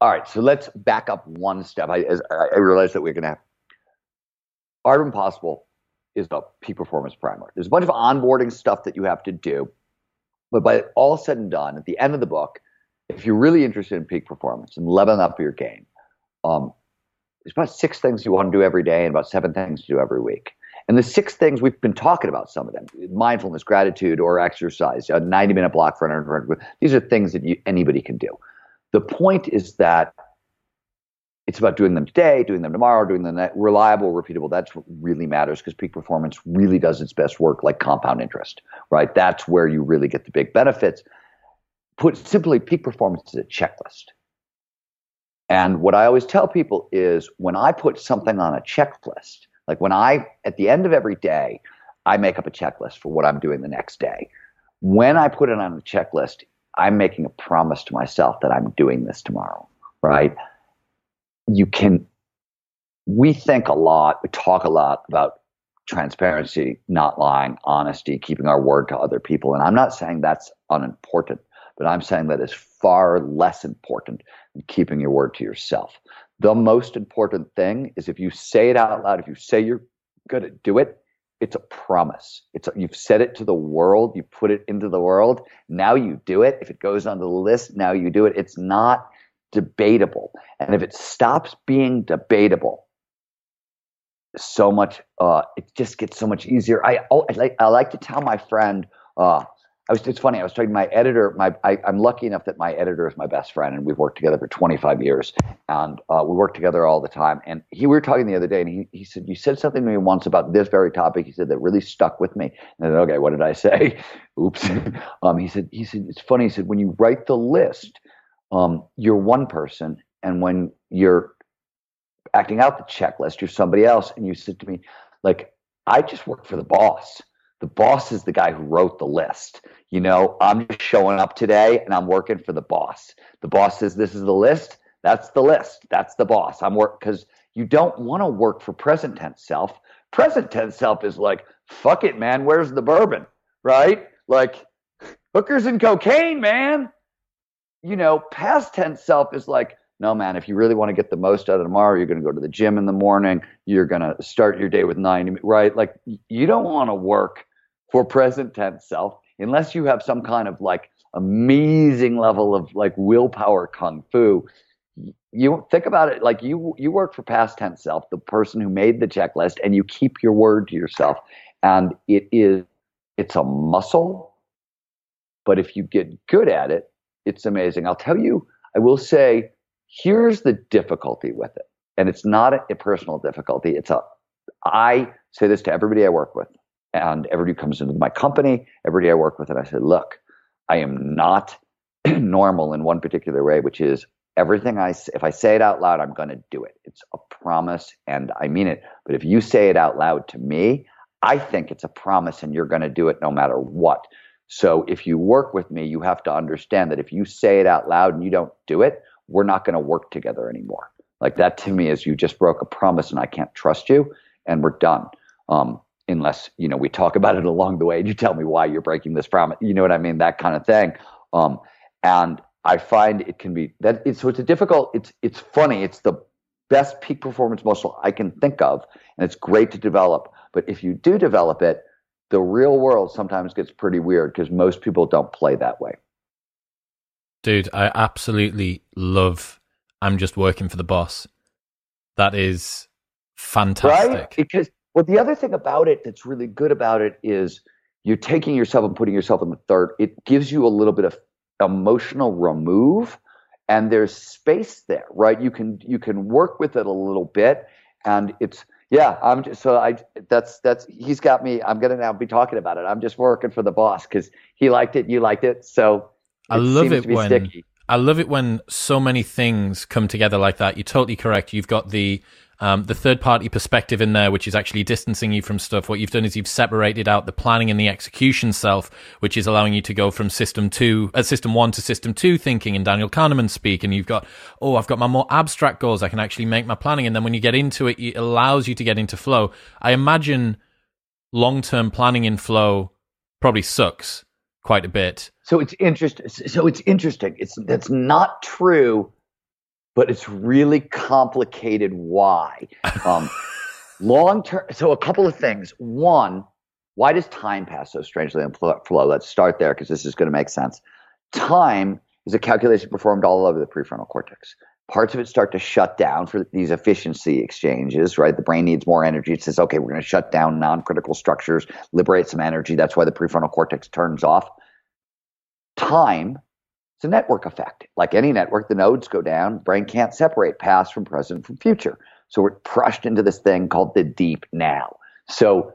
All right, so let's back up one step. I, I realize that we're going to have Art of Impossible is a peak performance primer. There's a bunch of onboarding stuff that you have to do, but by all said and done, at the end of the book, if you're really interested in peak performance and leveling up your game, um, there's about six things you want to do every day and about seven things to do every week. And the six things we've been talking about, some of them mindfulness, gratitude, or exercise, a 90 minute block for an hour. These are things that you, anybody can do. The point is that it's about doing them today, doing them tomorrow, doing them that reliable, repeatable. That's what really matters because peak performance really does its best work like compound interest, right? That's where you really get the big benefits. Put simply, peak performance is a checklist. And what I always tell people is when I put something on a checklist, like when I, at the end of every day, I make up a checklist for what I'm doing the next day. When I put it on a checklist, I'm making a promise to myself that I'm doing this tomorrow, right? you can we think a lot, we talk a lot about transparency, not lying, honesty, keeping our word to other people. And I'm not saying that's unimportant, but I'm saying that is far less important than keeping your word to yourself. The most important thing is if you say it out loud, if you say you're going to do it, it's a promise. It's a, you've said it to the world, you put it into the world. Now you do it. If it goes on the list, now you do it. It's not debatable. And if it stops being debatable, so much, uh, it just gets so much easier. I, oh, I, like, I like to tell my friend, uh, I was, it's funny. I was talking to my editor. My, I, am lucky enough that my editor is my best friend, and we've worked together for 25 years, and uh, we work together all the time. And he, we were talking the other day, and he, he said, "You said something to me once about this very topic." He said that really stuck with me. And I said, "Okay, what did I say?" Oops. um, he said, "He said it's funny." He said, "When you write the list, um, you're one person, and when you're acting out the checklist, you're somebody else. And you said to me, like, I just work for the boss. The boss is the guy who wrote the list. You know, I'm just showing up today and I'm working for the boss. The boss says this is the list. That's the list. That's the boss. I'm work because you don't want to work for present tense self. Present tense self is like, fuck it, man, where's the bourbon? Right? Like, hookers and cocaine, man. You know, past tense self is like, no, man, if you really want to get the most out of tomorrow, you're going to go to the gym in the morning. You're going to start your day with 90, right? Like, you don't want to work for present tense self unless you have some kind of like amazing level of like willpower kung fu you think about it like you you work for past tense self the person who made the checklist and you keep your word to yourself and it is it's a muscle but if you get good at it it's amazing. I'll tell you i will say here's the difficulty with it and it's not a, a personal difficulty it's a i say this to everybody i work with and everybody comes into my company everybody i work with and i say look i am not normal in one particular way which is everything I if I say it out loud, I'm going to do it. It's a promise and I mean it. But if you say it out loud to me, I think it's a promise and you're going to do it no matter what. So if you work with me, you have to understand that if you say it out loud and you don't do it, we're not going to work together anymore. Like that to me is you just broke a promise and I can't trust you and we're done. Um, unless, you know, we talk about it along the way and you tell me why you're breaking this promise. You know what I mean? That kind of thing. Um, and I find it can be that it's so it's a difficult. It's it's funny. It's the best peak performance muscle I can think of, and it's great to develop. But if you do develop it, the real world sometimes gets pretty weird because most people don't play that way. Dude, I absolutely love. I'm just working for the boss. That is fantastic. Right? Because well, the other thing about it that's really good about it is you're taking yourself and putting yourself in the third. It gives you a little bit of emotional remove and there's space there right you can you can work with it a little bit and it's yeah i'm just so i that's that's he's got me i'm gonna now be talking about it i'm just working for the boss because he liked it you liked it so it i love it when sticky. i love it when so many things come together like that you're totally correct you've got the um, the third party perspective in there, which is actually distancing you from stuff. What you've done is you've separated out the planning and the execution self, which is allowing you to go from system two, uh, system one to system two thinking in Daniel Kahneman speak. And you've got, oh, I've got my more abstract goals. I can actually make my planning. And then when you get into it, it allows you to get into flow. I imagine long term planning in flow probably sucks quite a bit. So it's interesting. So it's interesting. It's that's not true but it's really complicated why. Um, long term, so a couple of things. One, why does time pass so strangely in flow? Let's start there because this is going to make sense. Time is a calculation performed all over the prefrontal cortex. Parts of it start to shut down for these efficiency exchanges, right? The brain needs more energy. It says, okay, we're going to shut down non critical structures, liberate some energy. That's why the prefrontal cortex turns off. Time it's a network effect. Like any network, the nodes go down. Brain can't separate past from present from future. So we're crushed into this thing called the deep now. So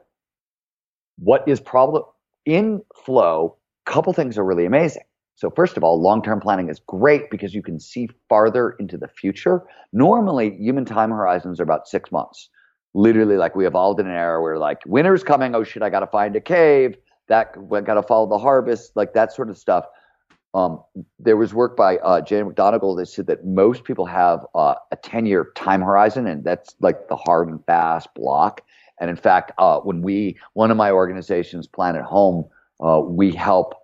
what is problem in flow? Couple things are really amazing. So first of all, long-term planning is great because you can see farther into the future. Normally, human time horizons are about six months. Literally, like we evolved in an era where like winter's coming. Oh shit, I got to find a cave. That we got to follow the harvest, like that sort of stuff. Um, there was work by uh, Jane McGonigal that said that most people have uh, a 10 year time horizon, and that's like the hard and fast block. And in fact, uh, when we, one of my organizations, Planet Home, uh, we help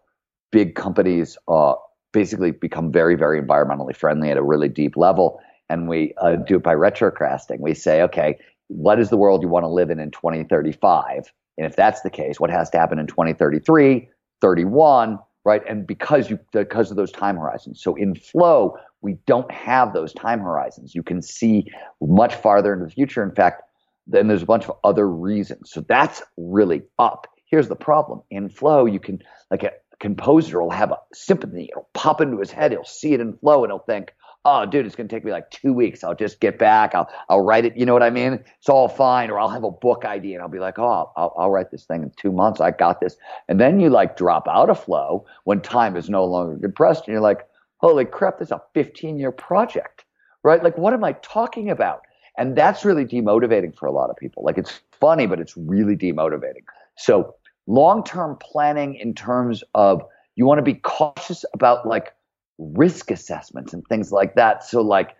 big companies uh, basically become very, very environmentally friendly at a really deep level. And we uh, do it by retrocasting. We say, okay, what is the world you want to live in in 2035? And if that's the case, what has to happen in 2033, 31, right? And because you because of those time horizons. So in flow, we don't have those time horizons. You can see much farther into the future. In fact, then there's a bunch of other reasons. So that's really up. Here's the problem. In flow, you can like a composer will have a symphony, it'll pop into his head, he'll see it in flow, and he'll think, oh, dude, it's going to take me like two weeks. I'll just get back. I'll, I'll write it. You know what I mean? It's all fine. Or I'll have a book idea and I'll be like, oh, I'll, I'll write this thing in two months. I got this. And then you like drop out of flow when time is no longer compressed. And you're like, holy crap, this is a 15 year project, right? Like, what am I talking about? And that's really demotivating for a lot of people. Like, it's funny, but it's really demotivating. So, long term planning in terms of you want to be cautious about like risk assessments and things like that. So, like,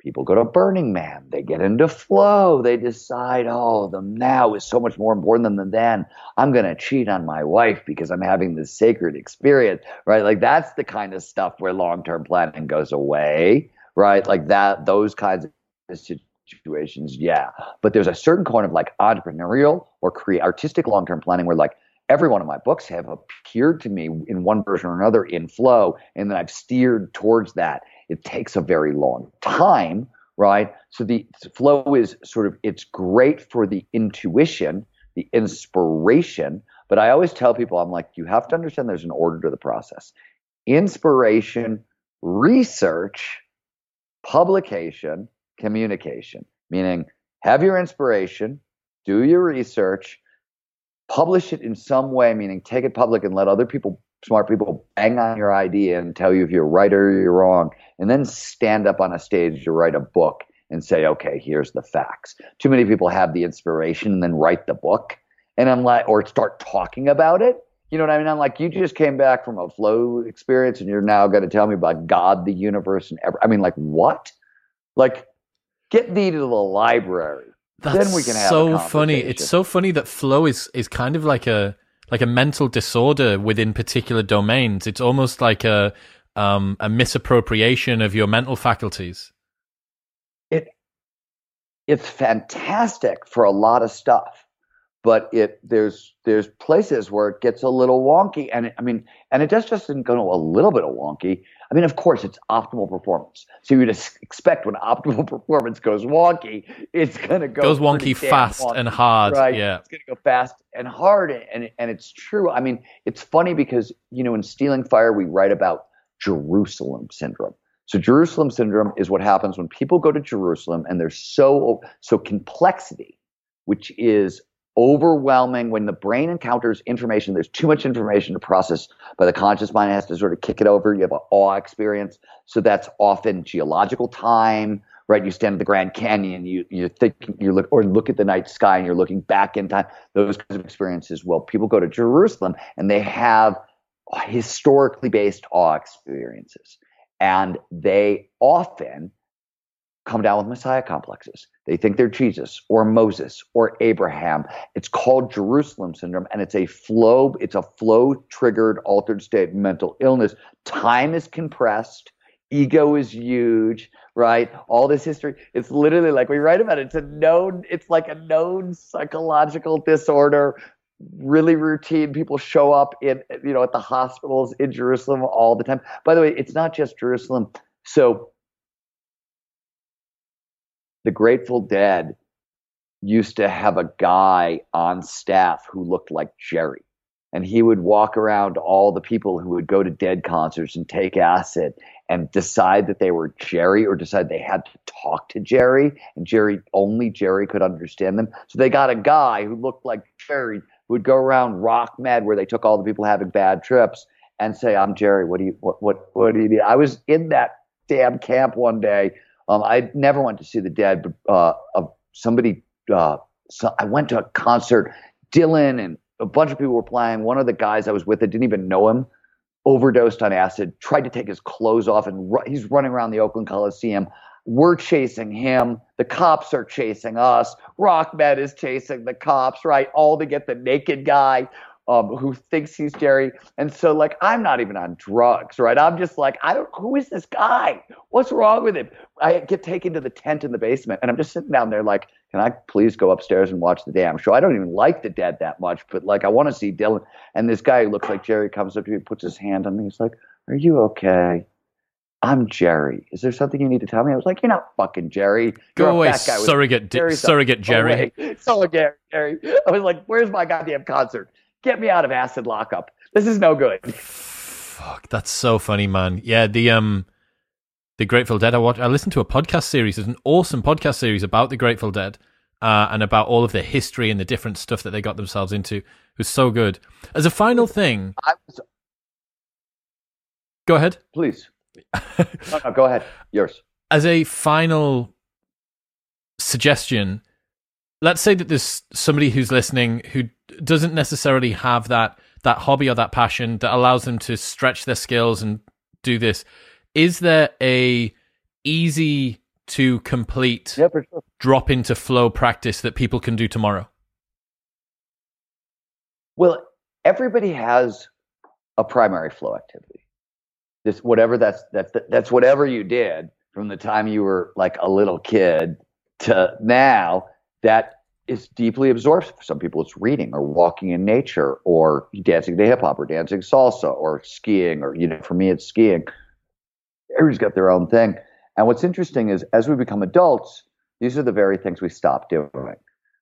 People go to Burning Man, they get into flow, they decide, oh, the now is so much more important than the then. I'm going to cheat on my wife because I'm having this sacred experience, right? Like that's the kind of stuff where long term planning goes away, right? Like that, those kinds of situations, yeah. But there's a certain kind of like entrepreneurial or create artistic long term planning where like every one of my books have appeared to me in one version or another in flow, and then I've steered towards that. It takes a very long time, right? So the flow is sort of it's great for the intuition, the inspiration, but I always tell people I'm like you have to understand there's an order to the process. Inspiration, research, publication, communication, meaning have your inspiration, do your research, publish it in some way, meaning take it public and let other people, smart people, bang on your idea and tell you if you're right or you're wrong, and then stand up on a stage to write a book and say, okay, here's the facts. Too many people have the inspiration and then write the book. And I'm like, or start talking about it. You know what I mean? I'm like, you just came back from a flow experience and you're now going to tell me about God, the universe, and ever. I mean, like, what? Like, get thee to the library that's then we can have so funny. It's so funny that flow is is kind of like a like a mental disorder within particular domains. It's almost like a um, a misappropriation of your mental faculties. It it's fantastic for a lot of stuff, but it there's there's places where it gets a little wonky, and it, I mean, and it does just go a little bit of wonky. I mean, of course, it's optimal performance. So you would expect when optimal performance goes wonky, it's going to go goes wonky fast wonky, and hard. Right? Yeah, it's going to go fast and hard, and and it's true. I mean, it's funny because you know in Stealing Fire we write about Jerusalem syndrome. So Jerusalem syndrome is what happens when people go to Jerusalem and there's so so complexity, which is overwhelming when the brain encounters information. There's too much information to process, but the conscious mind has to sort of kick it over. You have an awe experience. So that's often geological time, right? You stand at the Grand Canyon, you you think you look or look at the night sky and you're looking back in time. Those kinds of experiences. Well, people go to Jerusalem and they have historically based awe experiences. And they often come down with Messiah complexes. They think they're Jesus or Moses or Abraham. It's called Jerusalem syndrome, and it's a flow. It's a flow triggered altered state mental illness. Time is compressed. Ego is huge, right? All this history. It's literally like we write about it. It's a known. It's like a known psychological disorder. Really routine. People show up in you know at the hospitals in Jerusalem all the time. By the way, it's not just Jerusalem. So the Grateful Dead used to have a guy on staff who looked like Jerry. And he would walk around all the people who would go to Dead concerts and take acid and decide that they were Jerry or decide they had to talk to Jerry. And Jerry, only Jerry could understand them. So they got a guy who looked like Jerry who would go around Rock Med where they took all the people having bad trips and say, I'm Jerry. What do you, what, what, what do you need? I was in that damn camp one day um, I never went to see the Dead, but uh, somebody, uh, so I went to a concert. Dylan and a bunch of people were playing. One of the guys I was with, I didn't even know him, overdosed on acid, tried to take his clothes off, and ru- he's running around the Oakland Coliseum. We're chasing him. The cops are chasing us. Rock Med is chasing the cops, right? All to get the naked guy um, who thinks he's Jerry. And so, like, I'm not even on drugs, right? I'm just like, I don't, who is this guy? What's wrong with him? I get taken to the tent in the basement and I'm just sitting down there, like, can I please go upstairs and watch the damn show? I don't even like the dead that much, but like, I want to see Dylan. And this guy who looks like Jerry comes up to me, puts his hand on me. He's like, Are you okay? I'm Jerry. Is there something you need to tell me? I was like, You're not fucking Jerry. Go You're away, surrogate, Jerry, surrogate Jerry. Surrogate Jerry. I was like, Where's my goddamn concert? Get me out of acid lockup. This is no good. Fuck, that's so funny, man. Yeah, the um, the Grateful Dead. I watch. I listened to a podcast series. It's an awesome podcast series about the Grateful Dead. Uh, and about all of the history and the different stuff that they got themselves into. It was so good. As a final thing, was... go ahead, please. no, no, go ahead. Yours. As a final suggestion, let's say that there's somebody who's listening who doesn't necessarily have that that hobby or that passion that allows them to stretch their skills and do this is there a easy to complete Yeah, sure. drop into flow practice that people can do tomorrow? Well, everybody has a primary flow activity. This whatever that's that's that's whatever you did from the time you were like a little kid to now that is deeply absorbed. For some people, it's reading or walking in nature or dancing to hip hop or dancing salsa or skiing or you know, for me, it's skiing. Everybody's got their own thing. And what's interesting is as we become adults, these are the very things we stop doing,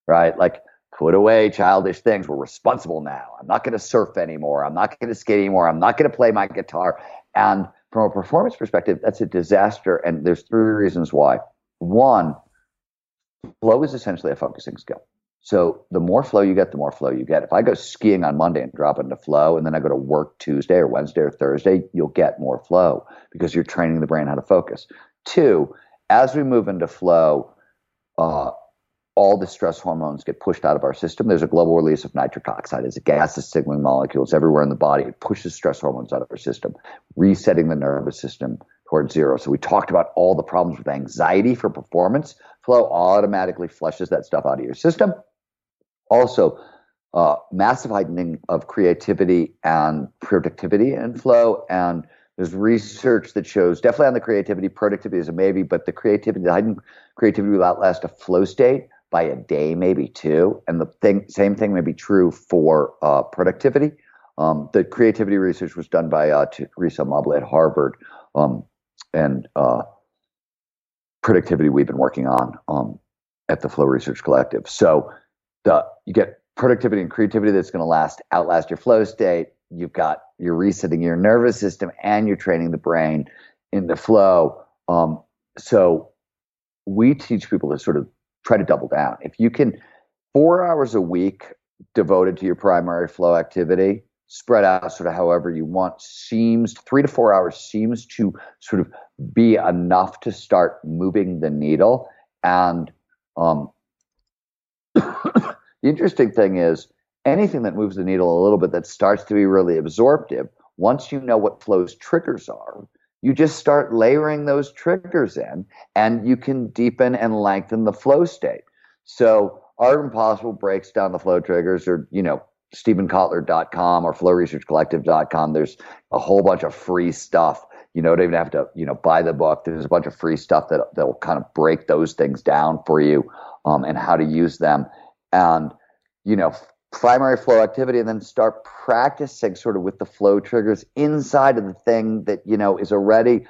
right? Like put away childish things. We're responsible now. I'm not going to surf anymore. I'm not going to skate anymore. I'm not going to play my guitar. And from a performance perspective, that's a disaster. And there's three reasons why. One, flow is essentially a focusing skill. So the more flow you get, the more flow you get. If I go skiing on Monday and drop into flow, and then I go to work Tuesday or Wednesday or Thursday, you'll get more flow because you're training the brain how to focus. Two, as we move into flow, uh, all the stress hormones get pushed out of our system. There's a global release of nitric oxide. It's a gas that's signaling molecules everywhere in the body. It pushes stress hormones out of our system, resetting the nervous system towards zero. So we talked about all the problems with anxiety for performance. Flow automatically flushes that stuff out of your system. Also, uh, massive heightening of creativity and productivity and flow. And there's research that shows definitely on the creativity, productivity is a maybe, but the creativity, the heightened creativity will outlast a flow state by a day, maybe two. And the thing, same thing may be true for uh, productivity. Um, the creativity research was done by uh, Teresa Amabile at Harvard, um, and uh, productivity we've been working on um, at the Flow Research Collective. So the you get productivity and creativity that's going to last outlast your flow state. You've got you're resetting your nervous system and you're training the brain in the flow. Um, so we teach people to sort of try to double down. If you can, four hours a week devoted to your primary flow activity, spread out sort of however you want, seems three to four hours seems to sort of be enough to start moving the needle. And um, the interesting thing is, anything that moves the needle a little bit that starts to be really absorptive, once you know what flow's triggers are, you just start layering those triggers in and you can deepen and lengthen the flow state. So Art Impossible breaks down the flow triggers or, you know, StevenKotler.com or flowresearchcollective.com. There's a whole bunch of free stuff. You don't even have to, you know, buy the book. There's a bunch of free stuff that that will kind of break those things down for you um, and how to use them. And, you know, primary flow activity and then start practicing sort of with the flow triggers inside of the thing that you know is already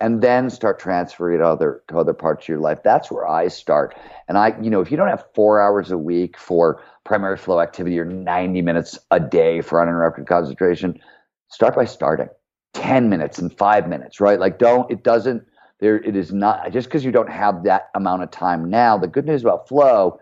and then start transferring it other to other parts of your life. That's where i start. And i you know if you don't have four hours a week for primary flow activity or 90 minutes a day for uninterrupted concentration start by starting. 10 minutes and five minutes right? Like don't it doesn't there it is not just because you don't have that amount of time now the good news about flow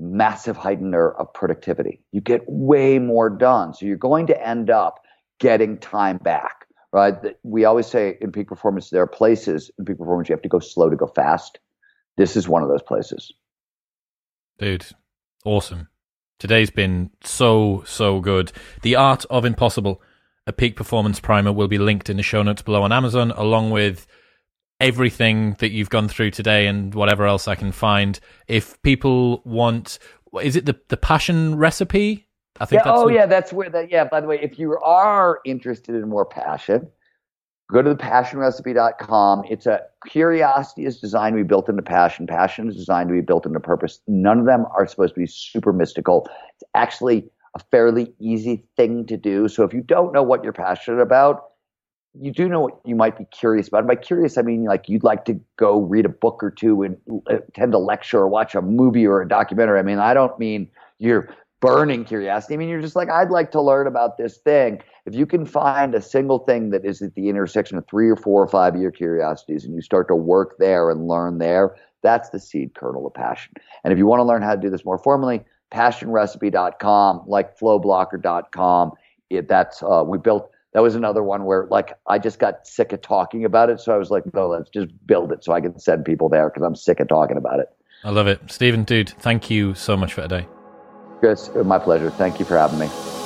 massive heightener of productivity. You get way more done. So you're going to end up getting time back, right? We always say in peak performance, there are places in peak performance you have to go slow to go fast. This is one of those places. Dude, awesome. Today's been so, so good. The Art of Impossible, a peak performance primer, will be linked in the show notes below on Amazon, along with everything that you've gone through today and whatever else I can find. If people want, is it the the passion recipe? I think. Yeah, oh the... yeah, that's where that. Yeah. By the way, if you are interested in more passion, go to the passionrecipe.com. It's a curiosity is designed to be built into passion. Passion is designed to be built into purpose. None of them are supposed to be super mystical. It's actually a fairly easy thing to do. So if you don't know what you're passionate about, you do know what you might be curious about. And by curious, I mean like you'd like to go read a book or two and uh, attend a lecture or watch a movie or a documentary. I mean, I don't mean you're burning curiosity. I mean, you're just like, I'd like to learn about this thing. If you can find a single thing that is at the intersection of three or four or five of your curiosities and you start to work there and learn there, that's the seed kernel of passion. And if you want to learn how to do this more formally, passionrecipe.com, like flowblocker.com. It, that's uh, we built that was another one where like I just got sick of talking about it. So I was like, no, let's just build it so I can send people there because I'm sick of talking about it. I love it. Steven, dude, thank you so much for today. Chris, my pleasure. Thank you for having me.